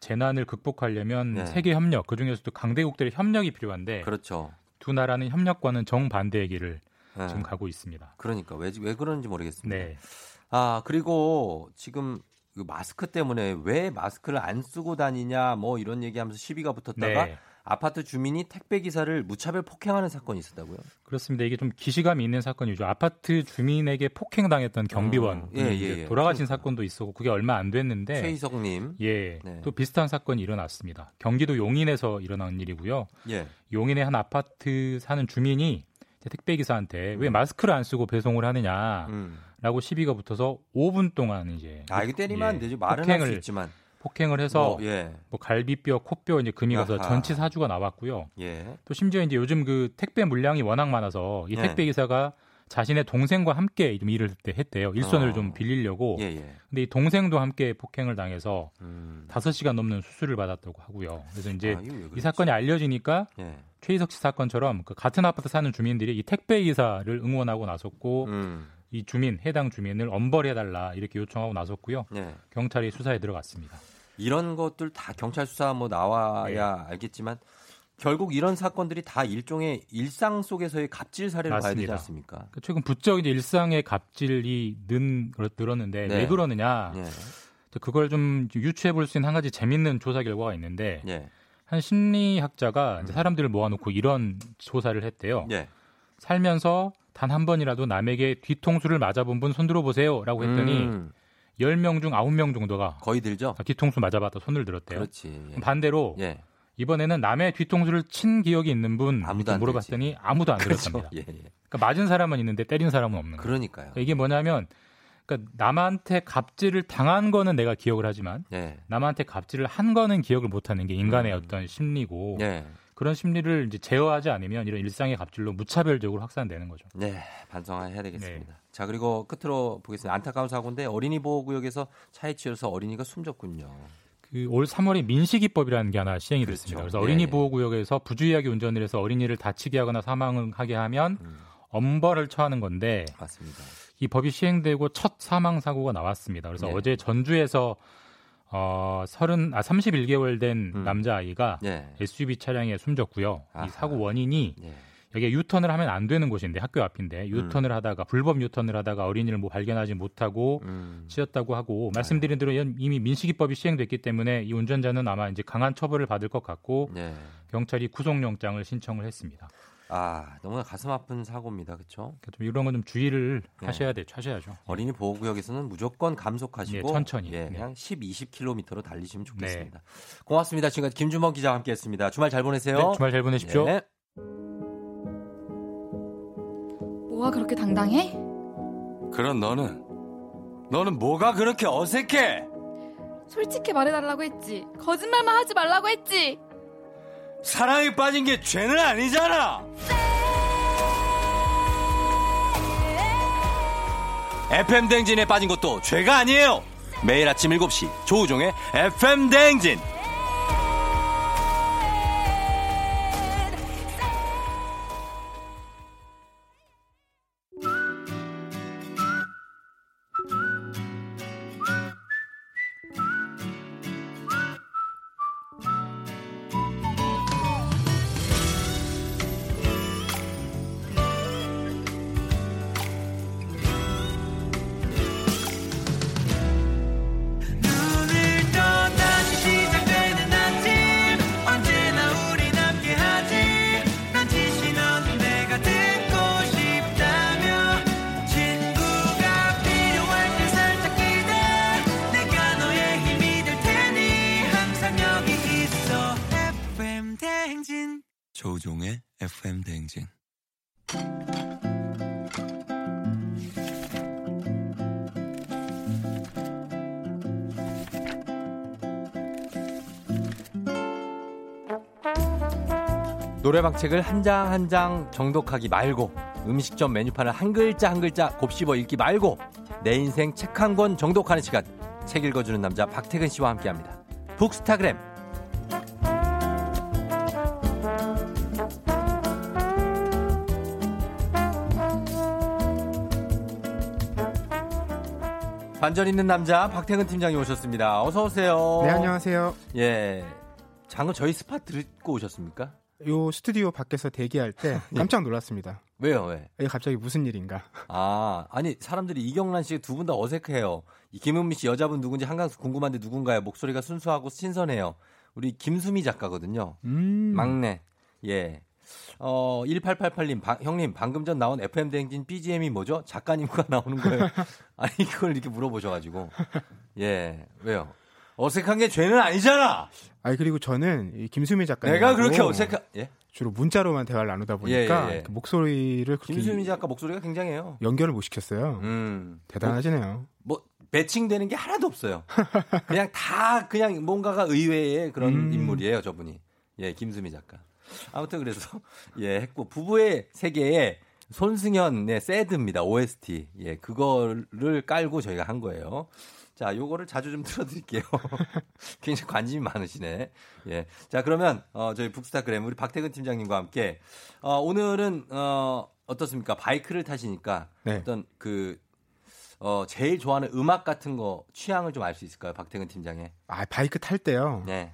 재난을 극복하려면 네. 세계 협력 그 중에서도 강대국들의 협력이 필요한데 그렇죠. 두 나라는 협력과는 정반대의 길을 예. 지금 가고 있습니다. 그러니까 왜, 왜 그런지 모르겠습니다. 네. 아, 그리고 지금 그 마스크 때문에 왜 마스크를 안 쓰고 다니냐 뭐 이런 얘기하면서 시비가 붙었다가 네. 아파트 주민이 택배 기사를 무차별 폭행하는 사건이 있었다고요? 그렇습니다. 이게 좀 기시감이 있는 사건이죠. 아파트 주민에게 폭행당했던 경비원 어, 예, 예, 예. 돌아가신 사건도 있었고 그게 얼마 안 됐는데 최희석님. 예, 네. 또 비슷한 사건이 일어났습니다. 경기도 용인에서 일어난 일이고요. 예. 용인의 한 아파트 사는 주민이 택배 기사한테 왜 마스크를 안 쓰고 배송을 하느냐라고 음. 시비가 붙어서 5분 동안 이제 아, 이거 때리면 안 예, 되죠. 말은 할수 폭행을 있지만. 폭행을 해서 뭐, 예. 뭐 갈비뼈, 코뼈 이제 금이 가서 아하. 전치 사주가 나왔고요. 예. 또 심지어 이제 요즘 그 택배 물량이 워낙 많아서 이 네. 택배 기사가 자신의 동생과 함께 좀 일을 때 했대요. 일손을 어. 좀 빌리려고. 예, 예. 근데 이 동생도 함께 폭행을 당해서 음. 5시간 넘는 수술을 받았다고 하고요. 그래서 이제 아, 이? 사건이 알려지니까 예. 최희석 씨 사건처럼 그 같은 아파트 사는 주민들이 이 택배 기사를 응원하고 나섰고 음. 이 주민 해당 주민을 엄벌해달라 이렇게 요청하고 나섰고요. 예. 경찰이 수사에 들어갔습니다. 이런 것들 다 경찰 수사 뭐 나와야 네. 알겠지만 결국 이런 사건들이 다 일종의 일상 속에서의 갑질 사례를 봐야 되지 맞습니다. 않습니까? 그 최근 부쩍 이제 일상의 갑질이 는, 늘었는데 네. 왜 그러느냐? 예. 그걸 좀 유추해 볼 수 있는 한 가지 재밌는 조사 결과가 있는데 예. 한 심리학자가 이제 사람들을 모아놓고 이런 조사를 했대요. 예. 살면서 단 한 번이라도 남에게 뒤통수를 맞아본 분 손들어 보세요라고 했더니 음. 10명 중 9명 정도가 거의 들죠? 뒤통수 맞아봤다 손을 들었대요. 그렇지. 예. 반대로 예. 이번에는 남의 뒤통수를 친 기억이 있는 분 물어봤더니 아무도 안 그렇죠. 들었답니다. 예, 예. 그러니까 맞은 사람은 있는데 때린 사람은 없는 거예요. 그러니까요. 그러니까 이게 뭐냐면 그러니까 남한테 갑질을 당한 거는 내가 기억을 하지만 예. 남한테 갑질을 한 거는 기억을 못 하는 게 인간의 음. 어떤 심리고 예. 그런 심리를 이제 제어하지 않으면 이런 일상의 갑질로 무차별적으로 확산되는 거죠. 네, 반성해야 되겠습니다. 네. 자, 그리고 끝으로 보겠습니다. 안타까운 사고인데 어린이 보호 구역에서 차에 치여서 어린이가 숨졌군요. 그그올 3월에 민식이법이라는 게 하나 시행이 됐습니다. 그렇죠. 그래서 예, 어린이 예. 보호 구역에서 부주의하게 운전을 해서 어린이를 다치게 하거나 사망하게 하면 엄벌을 처하는 건데 음. 맞습니다. 이 법이 시행되고 첫 사망 사고가 나왔습니다. 그래서 네. 어제 전주에서 어, 30, 아, 31개월 된 음. 남자 아이가 예. SUV 차량에 숨졌고요. 아하. 이 사고 원인이 예. 여기에 유턴을 하면 안 되는 곳인데 학교 앞인데 음. 유턴을 하다가 불법 유턴을 하다가 어린이를 뭐 발견하지 못하고 음. 치였다고 하고 말씀드린 대로 이미 민식이법이 시행됐기 때문에 이 운전자는 아마 이제 강한 처벌을 받을 것 같고 예. 경찰이 구속영장을 신청을 했습니다. 아, 너무나 가슴 아픈 사고입니다. 그렇죠? 그러니까 좀 이런 건 좀 주의를 네. 하셔야 돼, 하셔야죠. 어린이 보호구역에서는 무조건 감속하시고 예, 천천히. 예, 네. 그냥 10, 20km로 달리시면 좋겠습니다. 고맙습니다. 지금까지 김준범 기자와 함께했습니다. 주말 잘 보내세요. 네, 주말 잘 보내십시오. 예. 뭐가 그렇게 당당해? 그런 너는 너는 뭐가 그렇게 어색해? 솔직히 말해달라고 했지. 거짓말만 하지 말라고 했지. 사랑에 빠진 게 죄는 아니잖아. FM 댕진에 빠진 것도 죄가 아니에요. 매일 아침 7시 조우종의 FM 댕진. 노래방 책을 한 장 한 장 정독하기 말고 음식점 메뉴판을 한 글자 한 글자 곱씹어 읽기 말고 내 인생 책 한 권 정독하는 시간 책 읽어주는 남자 박태근 씨와 함께합니다. 북스타그램 반전 있는 남자 박태근 팀장이 오셨습니다. 어서 오세요. 네, 안녕하세요. 예. 장은 저희 스팟 듣고 오셨습니까? 요 스튜디오 밖에서 대기할 때 [laughs] 깜짝 놀랐습니다. 왜요, 왜? 이게 갑자기 무슨 일인가? 아, 아니, 사람들이 이경란 씨 두 분 다 어색해요. 이 김은미 씨 여자분 누군지 항상 궁금한데 누군가요? 목소리가 순수하고 신선해요. 우리 김수미 작가거든요. 음. 막내. 예. 어, 1888님, 바- 형님, 방금 전 나온 FM대행진 BGM이 뭐죠? 작가님과 [laughs] 나오는 거예요. 아니, 그걸 이렇게 물어보셔가지고. 예. 왜요? 어색한 게 죄는 아니잖아! 아니 그리고 저는 이 김수미 작가님 내가 그렇게 어색한, 예? 주로 문자로만 대화를 나누다 보니까 예, 예, 예. 그 목소리를 그렇게 김수미 작가 목소리가 굉장해요. 연결을 못 시켰어요. 음. 대단하시네요. 뭐 매칭되는 게 하나도 없어요. [laughs] 그냥 다 그냥 뭔가가 의외의 그런 음. 인물이에요, 저분이. 예, 김수미 작가. 아무튼 그래서 예, 했고 부부의 세계에 손승연의 새드입니다. OST. 예, 그거를 깔고 저희가 한 거예요. 자, 요거를 자주 좀 틀어드릴게요. [laughs] 굉장히 관심이 많으시네. 예. 자, 그러면, 어, 저희 북스타그램, 우리 박태근 팀장님과 함께, 어, 오늘은, 어, 어떻습니까? 바이크를 타시니까, 네. 어떤 그, 어, 제일 좋아하는 음악 같은 거, 취향을 좀 알 수 있을까요? 박태근 팀장의. 아 바이크 탈 때요. 네.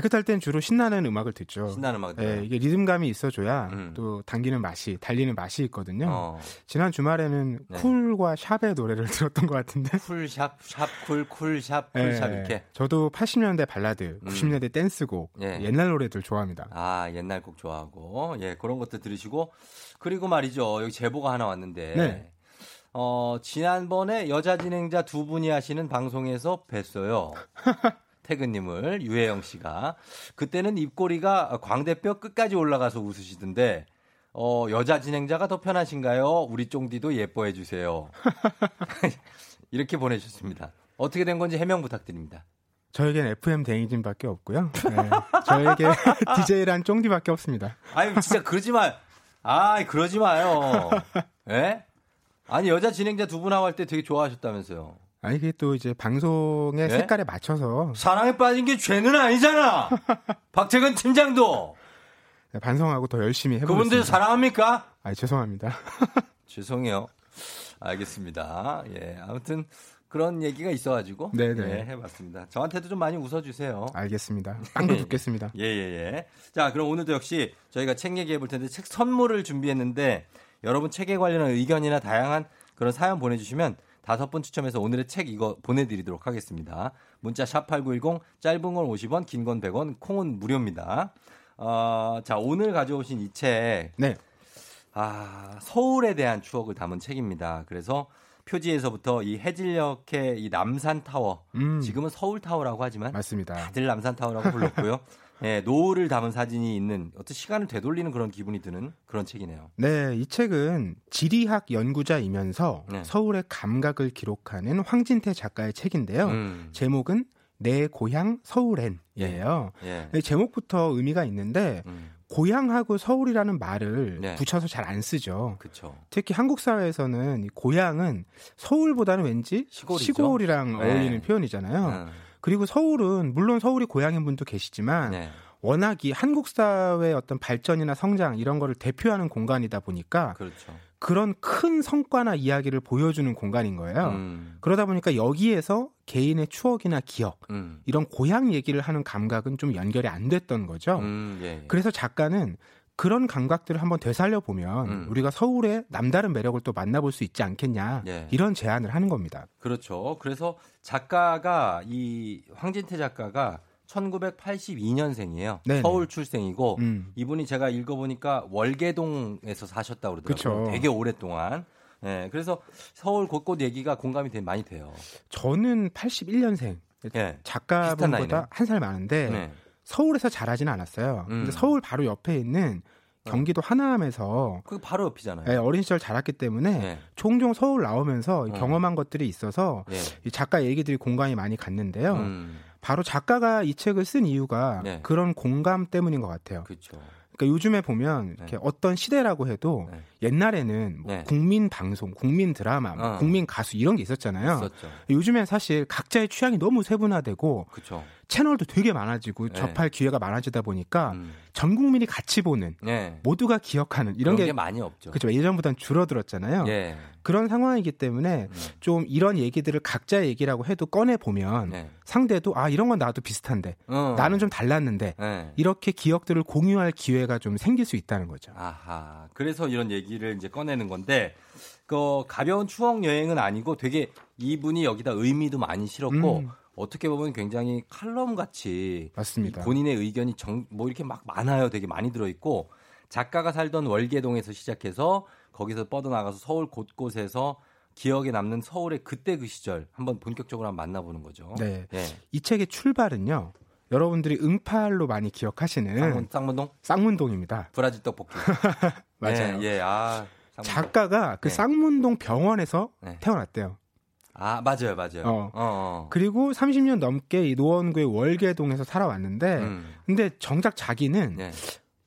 탈땐 주로 신나는 음악을 듣죠. 신나는 음악 예, 들어요. 이게 리듬감이 있어줘야 음. 또 당기는 맛이, 달리는 맛이 있거든요. 어. 지난 주말에는 네. 쿨과 샵의 노래를 [laughs] 들었던 것 같은데. 쿨 샵, 샵 쿨, 쿨샵, 예, 쿨샵 이렇게. 저도 80년대 발라드, 음. 90년대 댄스곡, 예. 옛날 노래들 좋아합니다. 아, 옛날 곡 좋아하고, 예, 그런 것도 들으시고, 그리고 말이죠. 여기 제보가 하나 왔는데, 네. 어, 지난번에 여자 진행자 두 분이 하시는 방송에서 뵀어요. [laughs] 태근님을, 유혜영 씨가. 그때는 입꼬리가 광대뼈 끝까지 올라가서 웃으시던데, 어, 여자 진행자가 더 편하신가요? 우리 쫑디도 예뻐해 주세요. [laughs] 이렇게 보내주셨습니다. 어떻게 된 건지 해명 부탁드립니다. 저에겐 FM 대행진밖에 없고요. 네, 저에게 [laughs] DJ란 쫑디밖에 없습니다. 아유, 진짜 그러지 마. 아, 그러지 마요. 예? 아니, 여자 진행자 두 분 하고 할 때 되게 좋아하셨다면서요. 아 이게 또 이제 방송의 네? 색깔에 맞춰서 사랑에 빠진 게 죄는 아니잖아. [laughs] 박태근 팀장도 네, 반성하고 더 열심히 해보겠습니다. 그분들 사랑합니까? 아 죄송합니다. [laughs] 죄송해요. 알겠습니다. 예, 아무튼 그런 얘기가 있어가지고 네네. 예, 해봤습니다. 저한테도 좀 많이 웃어주세요. 알겠습니다. 빵도 [laughs] 붓겠습니다. 예, 예, 예. 자, 그럼 오늘도 역시 저희가 책 얘기해 볼 텐데 책 선물을 준비했는데 여러분 책에 관련한 의견이나 다양한 그런 사연 보내주시면 다섯 분 추첨해서 오늘의 책 이거 보내드리도록 하겠습니다. 문자 샵 8910 짧은 건 50원, 긴 건 100원, 콩은 무료입니다. 어, 자, 오늘 가져오신 이 책. 네. 아, 서울에 대한 추억을 담은 책입니다. 그래서 표지에서부터 이 해질녘의 이 남산 타워, 음. 지금은 서울 타워라고 하지만 맞습니다. 다들 남산 타워라고 불렀고요. [laughs] 예, 노을을 담은 사진이 있는 어떤 시간을 되돌리는 그런 기분이 드는 그런 책이네요. 네, 이 책은 지리학 연구자이면서 네. 서울의 감각을 기록하는 황진태 작가의 책인데요. 음. 제목은 내 고향 서울엔이에요. 예. 네, 제목부터 의미가 있는데 음. 고향하고 서울이라는 말을 네. 붙여서 잘 안 쓰죠. 그렇죠. 특히 한국 사회에서는 이 고향은 서울보다는 왠지 시골이죠. 시골이랑 네. 어울리는 표현이잖아요. 음. 그리고 서울은 물론 서울이 고향인 분도 계시지만 네. 워낙 이 한국 사회의 어떤 발전이나 성장 이런 거를 대표하는 공간이다 보니까 그렇죠. 그런 큰 성과나 이야기를 보여주는 공간인 거예요. 음. 그러다 보니까 여기에서 개인의 추억이나 기억 음. 이런 고향 얘기를 하는 감각은 좀 연결이 안 됐던 거죠. 음, 예, 예. 그래서 작가는 그런 감각들을 한번 되살려 보면 음. 우리가 서울의 남다른 매력을 또 만나볼 수 있지 않겠냐 예. 이런 제안을 하는 겁니다. 그렇죠. 그래서 작가가 이 황진태 작가가 1982년생이에요. 네네. 서울 출생이고 음. 이분이 제가 읽어보니까 월계동에서 사셨다 고 그러더라고요. 그쵸. 되게 오랫동안. 네, 그래서 서울 곳곳 얘기가 공감이 되게 많이 돼요. 저는 81년생 예. 작가분보다 한 살 많은데 네. 서울에서 자라지는 않았어요. 음. 근데 서울 바로 옆에 있는 경기도 하남에서 그 바로 옆이잖아요. 예, 어린 시절 자랐기 때문에 네. 종종 서울 나오면서 이 어. 경험한 것들이 있어서 예. 이 작가 얘기들이 공감이 많이 갔는데요. 음, 바로 작가가 이 책을 쓴 이유가 네. 그런 공감 때문인 것 같아요. 그렇죠. 그러니까 요즘에 보면 이렇게 어떤 시대라고 해도 네. 옛날에는 뭐 네. 국민 방송, 국민 드라마, 뭐 어. 국민 가수 이런 게 있었잖아요. 있었죠. 요즘엔 사실 각자의 취향이 너무 세분화되고 그렇죠. 채널도 되게 많아지고 네. 접할 기회가 많아지다 보니까 음, 전 국민이 같이 보는 네. 모두가 기억하는 이런 게, 게 많이 없죠. 그렇죠. 예전보다는 줄어들었잖아요. 예. 그런 상황이기 때문에 음. 좀 이런 얘기들을 각자의 얘기라고 해도 꺼내 보면 네. 상대도 아 이런 건 나도 비슷한데 어. 나는 좀 달랐는데 네. 이렇게 기억들을 공유할 기회가 좀 생길 수 있다는 거죠. 아하. 그래서 이런 얘기 를 이제 꺼내는 건데, 그 가벼운 추억 여행은 아니고 되게 이분이 여기다 의미도 많이 실었고, 음. 어떻게 보면 굉장히 칼럼 같이 맞습니다. 본인의 의견이 정, 뭐 이렇게 막 많아요. 되게 많이 들어 있고, 작가가 살던 월계동에서 시작해서 거기서 뻗어나가서 서울 곳곳에서 기억에 남는 서울의 그때 그 시절 한번 본격적으로 한번 만나보는 거죠. 네. 예. 이 책의 출발은요. 여러분들이 응팔로 많이 기억하시는 쌍문, 쌍문동? 쌍문동입니다. 브라질 떡볶이. [laughs] 맞아요. 예, 예. 아. 쌍문동. 작가가 그 네. 쌍문동 병원에서 네. 태어났대요. 아, 맞아요, 맞아요. 어. 어, 어. 그리고 30년 넘게 이 노원구의 월계동에서 살아왔는데, 음. 근데 정작 자기는 네.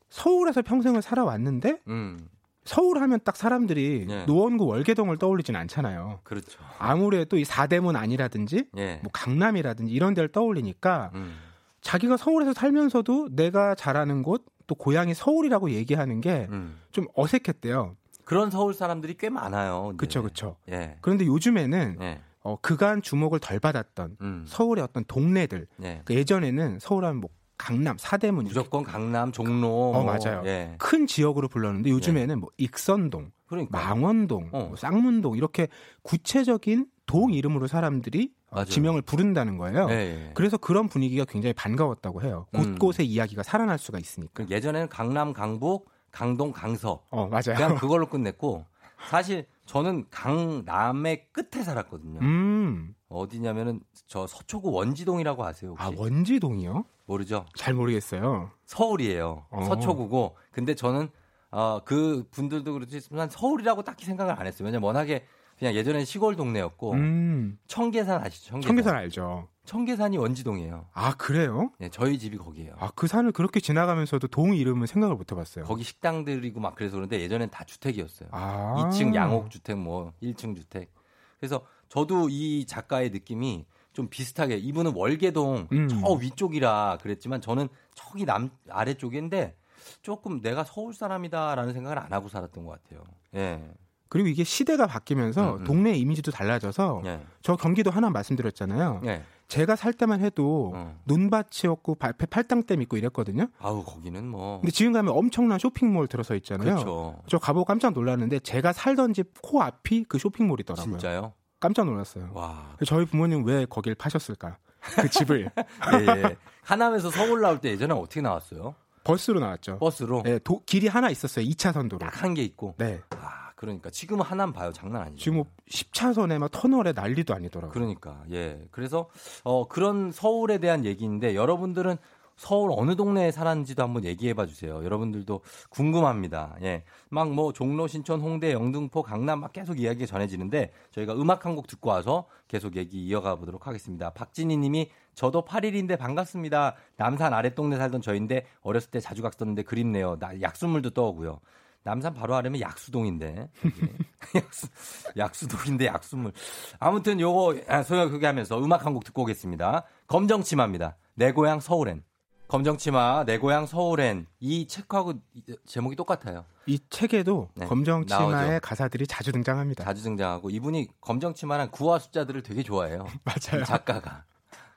서울에서 평생을 살아왔는데 음. 서울 하면 딱 사람들이 네. 노원구 월계동을 떠올리진 않잖아요. 그렇죠. 아무래도 이 사대문 아니라든지 예. 뭐 강남이라든지 이런 데를 떠올리니까 음. 자기가 서울에서 살면서도 내가 자라는 곳 또 고향이 서울이라고 얘기하는 게좀 음. 어색했대요. 그런 서울 사람들이 꽤 많아요. 그쵸, 그쵸. 예. 그런데 요즘에는 예. 어, 그간 주목을 덜 받았던 음. 서울의 어떤 동네들. 예. 그 예전에는 서울하면 뭐 강남, 사대문 무조건 강남, 종로. 어, 뭐. 맞아요. 예. 큰 지역으로 불렀는데 요즘에는 뭐 익선동, 그러니까. 망원동, 어. 뭐 쌍문동 이렇게 구체적인 동 이름으로 사람들이 어, 맞아요. 지명을 부른다는 거예요. 예, 예. 그래서 그런 분위기가 굉장히 반가웠다고 해요. 음. 곳곳에 이야기가 살아날 수가 있으니까. 그 예전에는 강남, 강북, 강동, 강서. 어, 맞아요. 그냥 그걸로 끝냈고 사실 저는 강남의 끝에 살았거든요. 음. 어디냐면은 저 서초구 원지동이라고 아세요? 혹시? 아, 원지동이요? 모르죠? 잘 모르겠어요. 서울이에요. 어. 서초구고. 근데 저는 어, 그 분들도 그렇지만 서울이라고 딱히 생각을 안 했어요. 왜냐면 워낙에 그냥 예전엔 시골 동네였고 음. 청계산 아시죠? 청계산. 청계산 알죠. 청계산이 원지동이에요. 아, 그래요? 네, 저희 집이 거기예요. 아, 그 산을 그렇게 지나가면서도 동 이름은 생각을 못 해봤어요. 거기 식당들이고 막 그래서 그런데 예전엔 다 주택이었어요. 아. 2층 양옥 주택 뭐 1층 주택. 그래서 저도 이 작가의 느낌이 좀 비슷하게 이분은 월계동 음. 저 위쪽이라 그랬지만 저는 저기 남 아래쪽인데 조금 내가 서울 사람이다라는 생각을 안 하고 살았던 것 같아요. 예. 그리고 이게 시대가 바뀌면서 음, 음. 동네 이미지도 달라져서 예. 저 경기도 하나 말씀드렸잖아요. 예. 제가 살 때만 해도 어. 논밭이었고 발- 팔당댐 있고 이랬거든요. 아우 거기는 뭐 근데 지금 가면 엄청난 쇼핑몰 들어서 있잖아요. 그렇죠. 저 가보고 깜짝 놀랐는데 제가 살던 집 코 앞이 그 쇼핑몰이더라고요. 진짜요? 깜짝 놀랐어요. 와. 저희 부모님 왜 거길 파셨을까? 그 집을 [laughs] 예, 예. 하남에서 서울 나올 때 예전에 어떻게 나왔어요? 버스로 나왔죠. 버스로 네, 도- 길이 하나 있었어요. 2차선 도로. 딱 한 개 있고. 네. 아, 그러니까 지금은 하남 봐요. 장난 아니죠. 지금 뭐 10차선에 막 터널에 난리도 아니더라고요. 그러니까 예. 그래서 어 그런 서울에 대한 얘기인데 여러분들은 서울 어느 동네에 살았는지도 한번 얘기해 봐 주세요. 여러분들도 궁금합니다. 예. 막 뭐 종로, 신촌, 홍대, 영등포, 강남 막 계속 이야기가 전해지는데 저희가 음악 한 곡 듣고 와서 계속 얘기 이어가 보도록 하겠습니다. 박진희 님이 저도 8일인데 반갑습니다. 남산 아랫동네 살던 저인데 어렸을 때 자주 갔었는데 그립네요. 나 약수물도 떠오고요. 남산 바로 아래면 약수동인데. [laughs] 약수, 약수동인데 약수물. 아무튼 요거 아, 소영 그게 하면서 음악 한 곡 듣고 오겠습니다. 검정치마입니다. 내 고향 서울엔. 검정치마 내 고향 서울엔 이 책하고 이- 제목이 똑같아요. 이 책에도 네, 검정 치마의 나오죠. 가사들이 자주 등장합니다. 자주 등장하고 이분이 검정치마랑 구화 숫자들을 되게 좋아해요. [laughs] 맞아요. 이 작가가.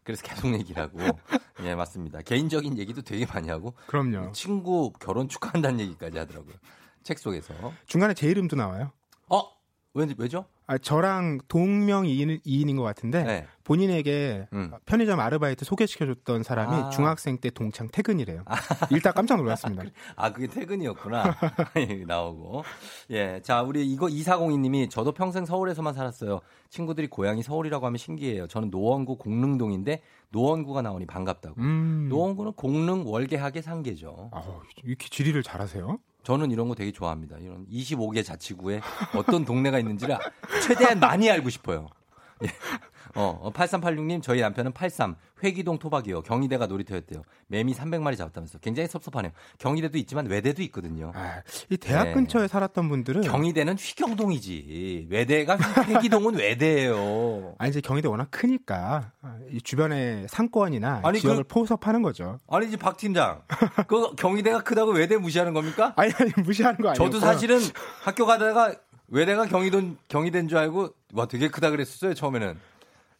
그래서 계속 얘기를 하고. [laughs] 예, 맞습니다. 개인적인 얘기도 되게 많이 하고. 그럼요. 친구 결혼 축하한다는 얘기까지 하더라고요. 책 속에서. 중간에 제 이름도 나와요. 어? 왜, 왜죠? 아, 저랑 동명이인 이인인 것 같은데 네. 본인에게 음. 편의점 아르바이트 소개시켜줬던 사람이 아. 중학생 때 동창 퇴근이래요. [laughs] 일단 깜짝 놀랐습니다. 아, 그게 퇴근이었구나. [laughs] 나오고. 예. 자, 우리 이거 2402님이 저도 평생 서울에서만 살았어요. 친구들이 고향이 서울이라고 하면 신기해요. 저는 노원구 공릉동인데 노원구가 나오니 반갑다고. 음. 노원구는 공릉 월계하게 상계죠. 아우, 이렇게 지리를 잘하세요? 저는 이런 거 되게 좋아합니다. 이런 25개 자치구에 어떤 동네가 있는지를 최대한 많이 알고 싶어요. 예. 어, 8386님, 저희 남편은 83, 회기동 토박이요. 경희대가 놀이터였대요. 매미 300마리 잡았다면서. 굉장히 섭섭하네요. 경희대도 있지만 외대도 있거든요. 아, 이 대학 네. 근처에 살았던 분들은 경희대는 휘경동이지. 외대가 휘- 회기동은 외대예요. [laughs] 아니 이제 경희대 워낙 크니까 아, 이 주변에 상권이나 아니, 지역을 그- 포섭하는 거죠. 아니지, 박 팀장. 그 경희대가 크다고 외대 무시하는 겁니까? [laughs] 아니 아니 무시하는 거 아니에요. 저도 사실은 학교 가다가 외대가 경희동, 경희대인 줄 알고, 와, 되게 크다 그랬었어요, 처음에는.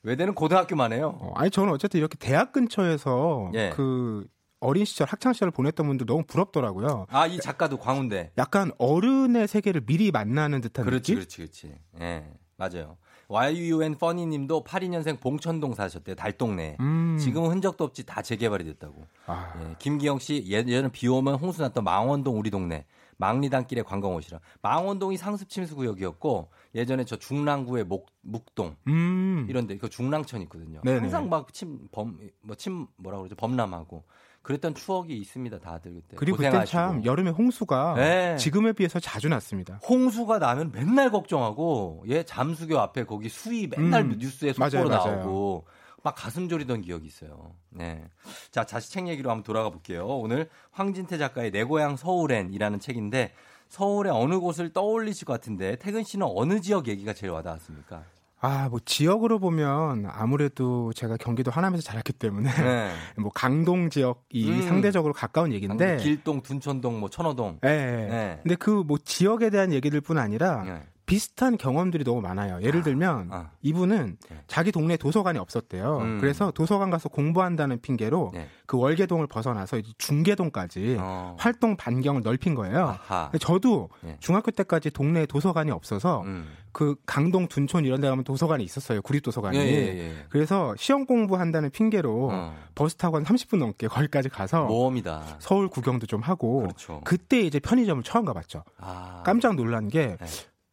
외대는 고등학교만 해요. 어, 아니 저는 어쨌든 이렇게 대학 근처에서 예. 그 어린 시절 학창 시절을 보냈던 분들 너무 부럽더라고요. 아, 이 작가도 광운대. 약간 어른의 세계를 미리 만나는 듯한 그렇지, 느낌? 그렇지, 그렇지. 예, 맞아요. YUN 퍼니님도 82년생 봉천동 사셨대요, 달동네. 음. 지금은 흔적도 없지 다 재개발이 됐다고. 아, 예, 김기영 씨 예전에 비 오면 홍수 났던 망원동 우리 동네. 망리단길에 관광 오시라. 망원동이 상습 침수 구역이었고 예전에 저 중랑구의 목 묵동 음. 이런데 그 중랑천 있거든요. 네네. 항상 막침범뭐침 뭐라 그러죠 범람하고 그랬던 추억이 있습니다 다들 그때. 그리고 그때. 참 여름에 홍수가 네. 지금에 비해서 자주 났습니다. 홍수가 나면 맨날 걱정하고 얘 잠수교 앞에 거기 수위 맨날 음. 뉴스에 속보로 맞아요, 맞아요. 나오고 막 가슴 졸이던 기억이 있어요. 네. 자, 자시책 얘기로 한번 돌아가 볼게요. 오늘 황진태 작가의 내 고향 서울엔이라는 책인데 서울의 어느 곳을 떠올리실 것 같은데 태근 씨는 어느 지역 얘기가 제일 와닿았습니까? 아, 뭐 지역으로 보면 아무래도 제가 경기도 하남에서 자랐기 때문에 네. [laughs] 뭐 강동 지역이 음. 상대적으로 가까운 얘기인데 길동, 둔촌동, 뭐 천호동. 예. 네. 근데 그 뭐 지역에 대한 얘기들뿐 아니라 네. 비슷한 경험들이 너무 많아요. 예를 들면 아. 이분은 네. 자기 동네 에 도서관이 없었대요. 음. 그래서 도서관 가서 공부한다는 핑계로 네. 그 월계동을 벗어나서 이제 중계동까지 어. 활동 반경을 넓힌 거예요. 저도 네. 중학교 때까지 동네에 도서관이 없어서 음. 그 강동 둔촌 이런 데 가면 도서관이 있었어요. 구립도서관이. 예, 예, 예. 그래서 시험 공부한다는 핑계로 어. 버스 타고 한 30분 넘게 거기까지 가서 모험이다. 서울 구경도 좀 하고 그렇죠. 그때 이제 편의점을 처음 가봤죠. 아. 깜짝 놀란 게 네.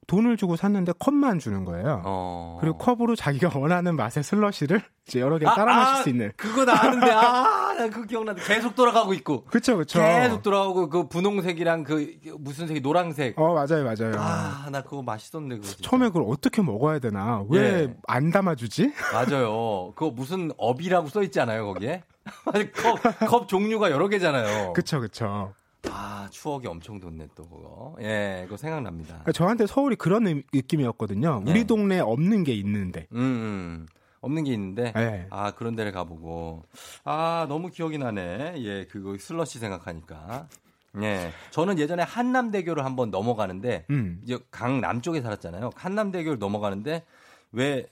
돈을 주고 샀는데 컵만 주는 거예요. 어. 그리고 컵으로 자기가 [laughs] 원하는 맛의 슬러시를 이제 여러 개 아, 따라 마실 아, 수 있는. 그거 나는데 [laughs] 아, 나 그거 기억나는데 계속 돌아가고 있고. 그쵸, 그쵸. 계속 돌아오고 그 분홍색이랑 그 무슨 색이 노란색. 어, 맞아요, 맞아요. 아, 나 그거 맛있었는데 그거. 진짜. 처음에 그걸 어떻게 먹어야 되나? 왜 예. 안 담아주지? 맞아요. 그거 무슨 업이라고 써 있지 않아요, 거기에? [laughs] 컵, 컵 종류가 여러 개잖아요. 그쵸, 그쵸. 아, 추억이 엄청 돋네, 또 그거. 예, 그거 생각납니다. 그러니까 저한테 서울이 그런 느- 느낌이었거든요. 네. 우리 동네에 없는 게 있는데. 음, 음. 없는 게 있는데, 네. 아, 그런 데를 가보고. 아, 너무 기억이 나네. 예, 그거 슬러시 생각하니까. 예. 저는 예전에 한남대교를 한번 넘어가는데, 음. 이제 강 남 쪽에 살았잖아요. 한남대교를 넘어가는데, 왜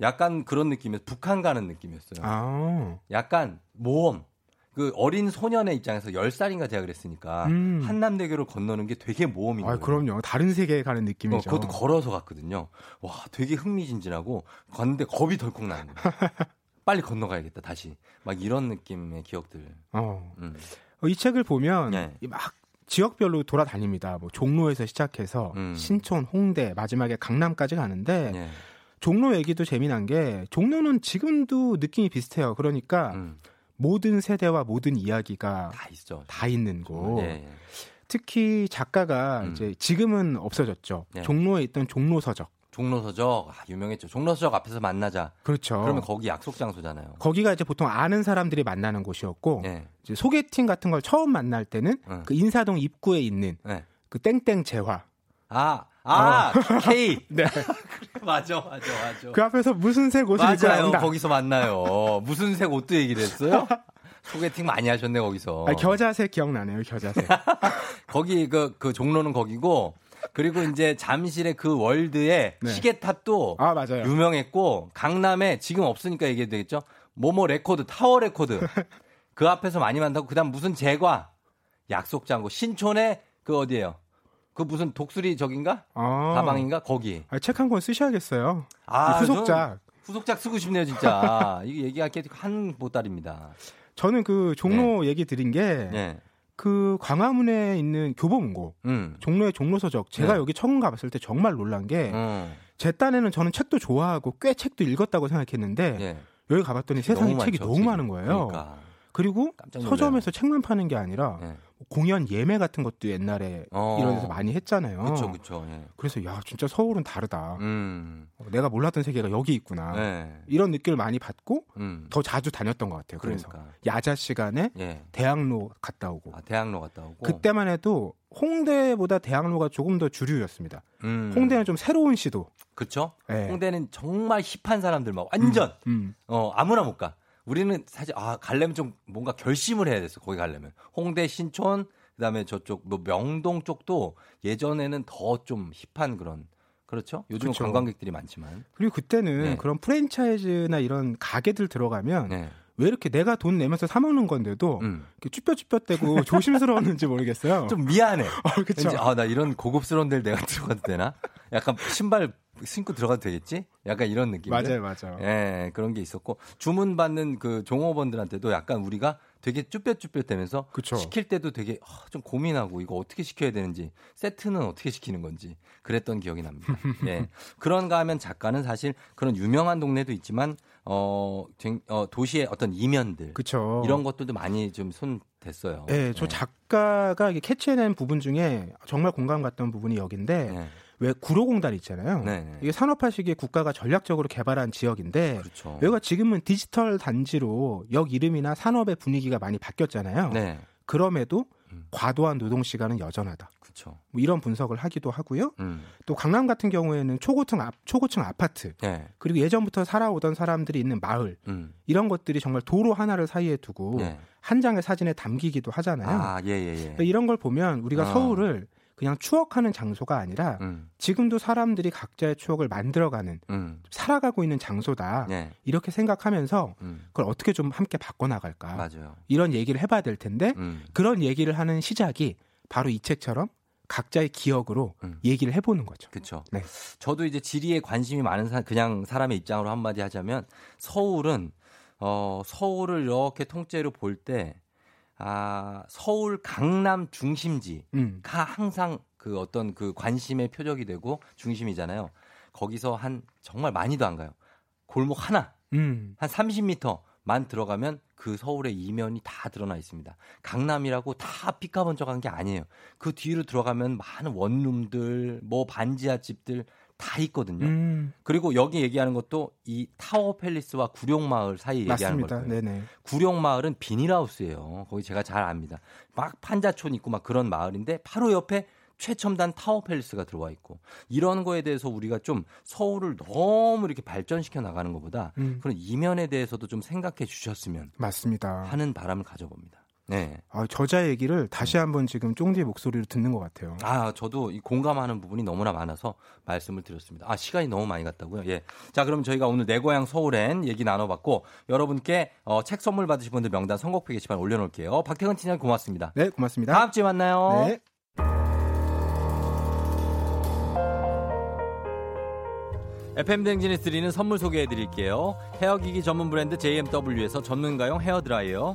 약간 그런 느낌이었어요. 북한 가는 느낌이었어요. 아. 약간 모험. 그 어린 소년의 입장에서 10살인가 제가 그랬으니까 음. 한남대교를 건너는 게 되게 모험인 아, 거예요. 그럼요. 다른 세계에 가는 어, 느낌이죠. 그것도 걸어서 갔거든요. 와, 되게 흥미진진하고 걷는데 겁이 덜컥 나는 거예요. [laughs] 빨리 건너가야겠다, 다시. 막 이런 느낌의 기억들. 어. 음. 어, 이 책을 보면 네. 이막 지역별로 돌아다닙니다. 뭐 종로에서 시작해서 음. 신촌, 홍대, 마지막에 강남까지 가는데 예. 종로 얘기도 재미난 게 종로는 지금도 느낌이 비슷해요. 그러니까 음. 모든 세대와 모든 이야기가 다 있죠. 다 있는 곳. 예, 예. 특히 작가가 음. 이제 지금은 없어졌죠. 예. 종로에 있던 종로 서적. 종로 서적, 아, 유명했죠. 종로 서적 앞에서 만나자. 그렇죠. 그러면 거기 약속 장소잖아요. 거기가 이제 보통 아는 사람들이 만나는 곳이었고 예. 이제 소개팅 같은 걸 처음 만날 때는 응. 그 인사동 입구에 있는 네. 그 땡땡 재화. 아, 아, K. [laughs] 네. 맞아, 맞아, 맞아. 그 앞에서 무슨 색 옷을 입고 맞아요. 나온다. 거기서 만나요. 무슨 색 옷도 얘기를 했어요? 소개팅 많이 하셨네, 거기서. 아, 겨자색 기억나네요. 겨자색. [laughs] 거기 그, 그 종로는 거기고 그리고 이제 잠실의 그 월드에 네. 시계탑도 아 맞아요. 유명했고 강남에 지금 없으니까 얘기해도 되겠죠. 모모 레코드, 타워 레코드 그 앞에서 많이 만나고 그다음 무슨 제과 약속 장소 신촌에 그 어디예요? 그 무슨 독수리 저긴가? 아. 다방인가? 거기. 책 한 권 쓰셔야겠어요. 아, 이 후속작. 후속작 쓰고 싶네요, 진짜. [laughs] 이거 얘기할 게 한 보따리입니다. 저는 그 종로 얘기 드린 게 그 네. 광화문에 있는 교보문고 음. 종로의 종로서적 제가 네. 여기 처음 가봤을 때 정말 놀란 게 제 어. 딴에는 저는 책도 좋아하고 꽤 책도 읽었다고 생각했는데 예. 여기 가봤더니 세상에 책이 많죠, 너무. 많은 거예요. 그러니까. 그리고. 서점에서 책만 파는 게 아니라 예. 공연 예매 같은 것도 옛날에 어. 이런 데서 많이 했잖아요. 그쵸, 그쵸. 예. 그래서 야 진짜 서울은 다르다. 음. 내가 몰랐던 세계가 여기 있구나. 네. 이런 느낌을 많이 받고 음. 더 자주 다녔던 것 같아요. 그래서 그러니까. 야자 시간에 예. 대학로 갔다 오고 아, 대학로 갔다 오고. 그때만 해도 홍대보다 대학로가 조금 더 주류였습니다. 음. 홍대는 좀 새로운 시도. 네. 홍대는 정말 힙한 사람들 막 완전 음. 어 아무나 못 가. 우리는 사실 아 가려면 좀 뭔가 결심을 해야 됐어. 거기 가려면 홍대 신촌 그다음에 저쪽 뭐 명동 쪽도 예전에는 더 좀 힙한 그런 그렇죠? 요즘 은 그쵸. 관광객들이 많지만 그리고 그때는 네. 그런 프랜차이즈나 이런 가게들 들어가면 네. 왜 이렇게 내가 돈 내면서 사 먹는 건데도 이렇게 쭈뼛쭈뼛대고 [laughs] 조심스러웠는지 모르겠어요. 음. 좀 미안해. [laughs] 그쵸. 왠지 아나 이런 고급스러운 데를 내가 [laughs] 들어가도 되나? 약간 신발 신고 들어가도 되겠지? 약간 이런 느낌. 맞아요, 맞아요. 예, 그런 게 있었고 주문 받는 그 종업원들한테도 약간 우리가 되게 쭈뼛쭈뼛대면서 그쵸. 시킬 때도 되게 아, 좀 고민하고 이거 어떻게 시켜야 되는지 세트는 어떻게 시키는 건지 그랬던 기억이 납니다. [laughs] 예. 그런가 하면 작가는 사실 그런 유명한 동네도 있지만 어, 쟁- 어, 도시의 어떤 이면들 그쵸. 이런 것들도 많이 좀 손 댔어요. 네, 저 작가가 이게 캐치해낸 부분 중에 정말 공감 갔던 부분이 여기인데 네. 왜 구로공단 있잖아요. 네, 네. 이게 산업화 시기에 국가가 전략적으로 개발한 지역인데 그렇죠. 여기가 지금은 디지털 단지로 역 이름이나 산업의 분위기가 많이 바뀌었잖아요. 네. 그럼에도 과도한 노동 시간은 여전하다. 그렇죠. 뭐 이런 분석을 하기도 하고요. 음. 또 강남 같은 경우에는 초고층 앞, 초고층 아파트 네. 그리고 예전부터 살아오던 사람들이 있는 마을 음. 이런 것들이 정말 도로 하나를 사이에 두고 네. 한 장의 사진에 담기기도 하잖아요. 아, 예, 예, 예. 그러니까 이런 걸 보면 우리가 어. 서울을 그냥 추억하는 장소가 아니라 음. 지금도 사람들이 각자의 추억을 만들어가는 음. 살아가고 있는 장소다. 네. 이렇게 생각하면서 음. 그걸 어떻게 좀 함께 바꿔나갈까. 맞아요. 이런 얘기를 해봐야 될 텐데 음. 그런 얘기를 하는 시작이 바로 이 책처럼 각자의 기억으로 얘기를 해보는 거죠. 그렇죠. 네. 저도 이제 지리에 관심이 많은 사, 그냥 사람의 입장으로 한마디 하자면 서울은 어 서울을 이렇게 통째로 볼 때 아, 서울 강남 중심지가 음. 항상 그 어떤 그 관심의 표적이 되고 중심이잖아요. 거기서 한 정말 많이도 안 가요. 골목 하나 음. 한 30m만 들어가면 그 서울의 이면이 다 드러나 있습니다. 강남이라고 다 피카번쩍한 게 아니에요. 그 뒤로 들어가면 많은 원룸들, 뭐 반지하 집들 다 있거든요. 음. 그리고 여기 얘기하는 것도 이 타워 팰리스와 구룡마을 사이 얘기하는. 거예요. 네네. 구룡마을은 비닐하우스예요. 거기 제가 잘 압니다. 막 판자촌 있고 막 그런 마을인데 바로 옆에 최첨단 타워 팰리스가 들어와 있고 이런 거에 대해서 우리가 좀 서울을 너무 이렇게 발전시켜 나가는 것보다 음. 그런 이면에 대해서도 좀 생각해 주셨으면 맞습니다. 하는 바람을 가져봅니다. 네. 아, 저자 얘기를 다시 한번 지금 쫑디의 목소리로 듣는 것 같아요. 아, 저도 이 공감하는 부분이 너무나 많아서 말씀을 드렸습니다. 아, 시간이 너무 많이 갔다고요? 예. 자, 그럼 저희가 오늘 내 고향 서울엔 얘기 나눠봤고, 여러분께 어, 책 선물 받으실 분들 명단 선곡표 게시판 올려놓을게요. 박태근 팀장 고맙습니다. 네, 고맙습니다. 다음 주에 만나요. 네. FM 대행진이 드리는 선물 소개해 드릴게요. 헤어기기 전문 브랜드 JMW에서 전문가용 헤어드라이어,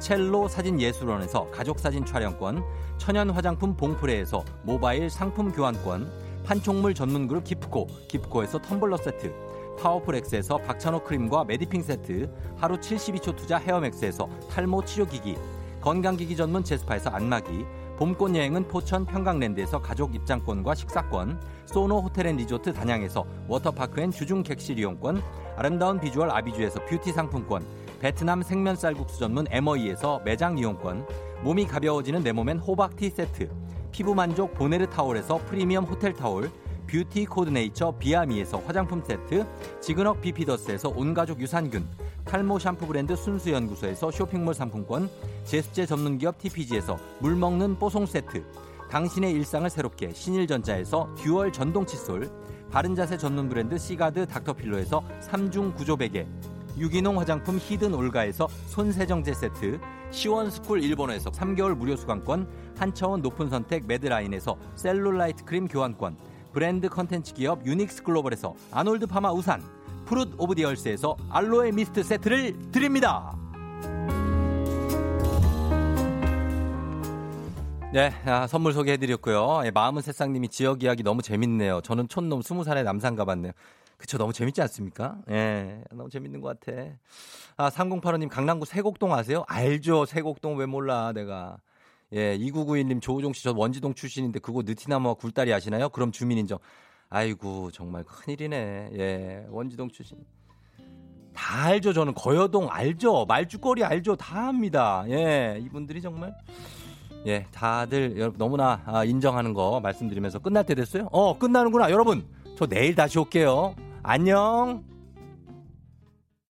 첼로 사진 예술원에서 가족 사진 촬영권, 천연 화장품 봉프레에서 모바일 상품 교환권, 판촉물 전문 그룹 기프코, 기프코에서 텀블러 세트, 파워풀엑스에서 박찬호 크림과 메디핑 세트, 하루 72초 투자 헤어맥스에서 탈모 치료기기, 건강기기 전문 제스파에서 안마기, 봄꽃 여행은 포천 평강랜드에서 가족 입장권과 식사권, 소노 호텔 앤 리조트 단양에서 워터파크 and 주중 객실 이용권, 아름다운 비주얼 아비주에서 뷰티 상품권, 베트남 생면 쌀국수 전문 에머이에서 매장 이용권, 몸이 가벼워지는 내 몸엔 호박티 세트, 피부 만족 보네르 타올에서 프리미엄 호텔 타올, 뷰티 코드네이처 비아미에서 화장품 세트, 지근억 비피더스에서 온가족 유산균, 탈모 샴푸 브랜드 순수연구소에서 쇼핑몰 상품권, 제습제 전문 기업 TPG에서 물 먹는 뽀송 세트, 당신의 일상을 새롭게 신일전자에서 듀얼 전동 칫솔, 바른 자세 전문 브랜드 시가드 닥터필로에서 3중 구조 베개, 유기농 화장품 히든 올가에서 손세정제 세트, 시원스쿨 일본에서 3개월 무료 수강권, 한차원 높은 선택 매드라인에서 셀룰라이트 크림 교환권, 브랜드 컨텐츠 기업 유닉스 글로벌에서 아놀드 파마 우산, Fruit of the Earth에서 알로에 미스트 세트를 드립니다. 네, 아, 선물 소개해드렸고요. 예, 마음은 새싹님이 지역 이야기 너무 재밌네요. 저는 촌놈 스무 살에 남산 가봤네요. 그쵸, 너무 재밌지 않습니까? 예, 너무 재밌는 것 같아. 아, 3085님, 강남구 세곡동 아세요? 알죠, 세곡동 왜 몰라, 내가. 예, 2991님, 조우종 씨, 저 원지동 출신인데 그거 느티나무와 굴다리 아시나요? 그럼 주민 인정. 아이고, 정말 큰일이네. 예, 원지동 출신. 다 알죠, 저는. 거여동 알죠. 말죽거리 알죠. 다 압니다. 예, 이분들이 정말. 예, 다들 여러분 너무나 아, 인정하는 거 말씀드리면서 끝날 때 됐어요? 어, 끝나는구나. 여러분, 저 내일 다시 올게요. 안녕.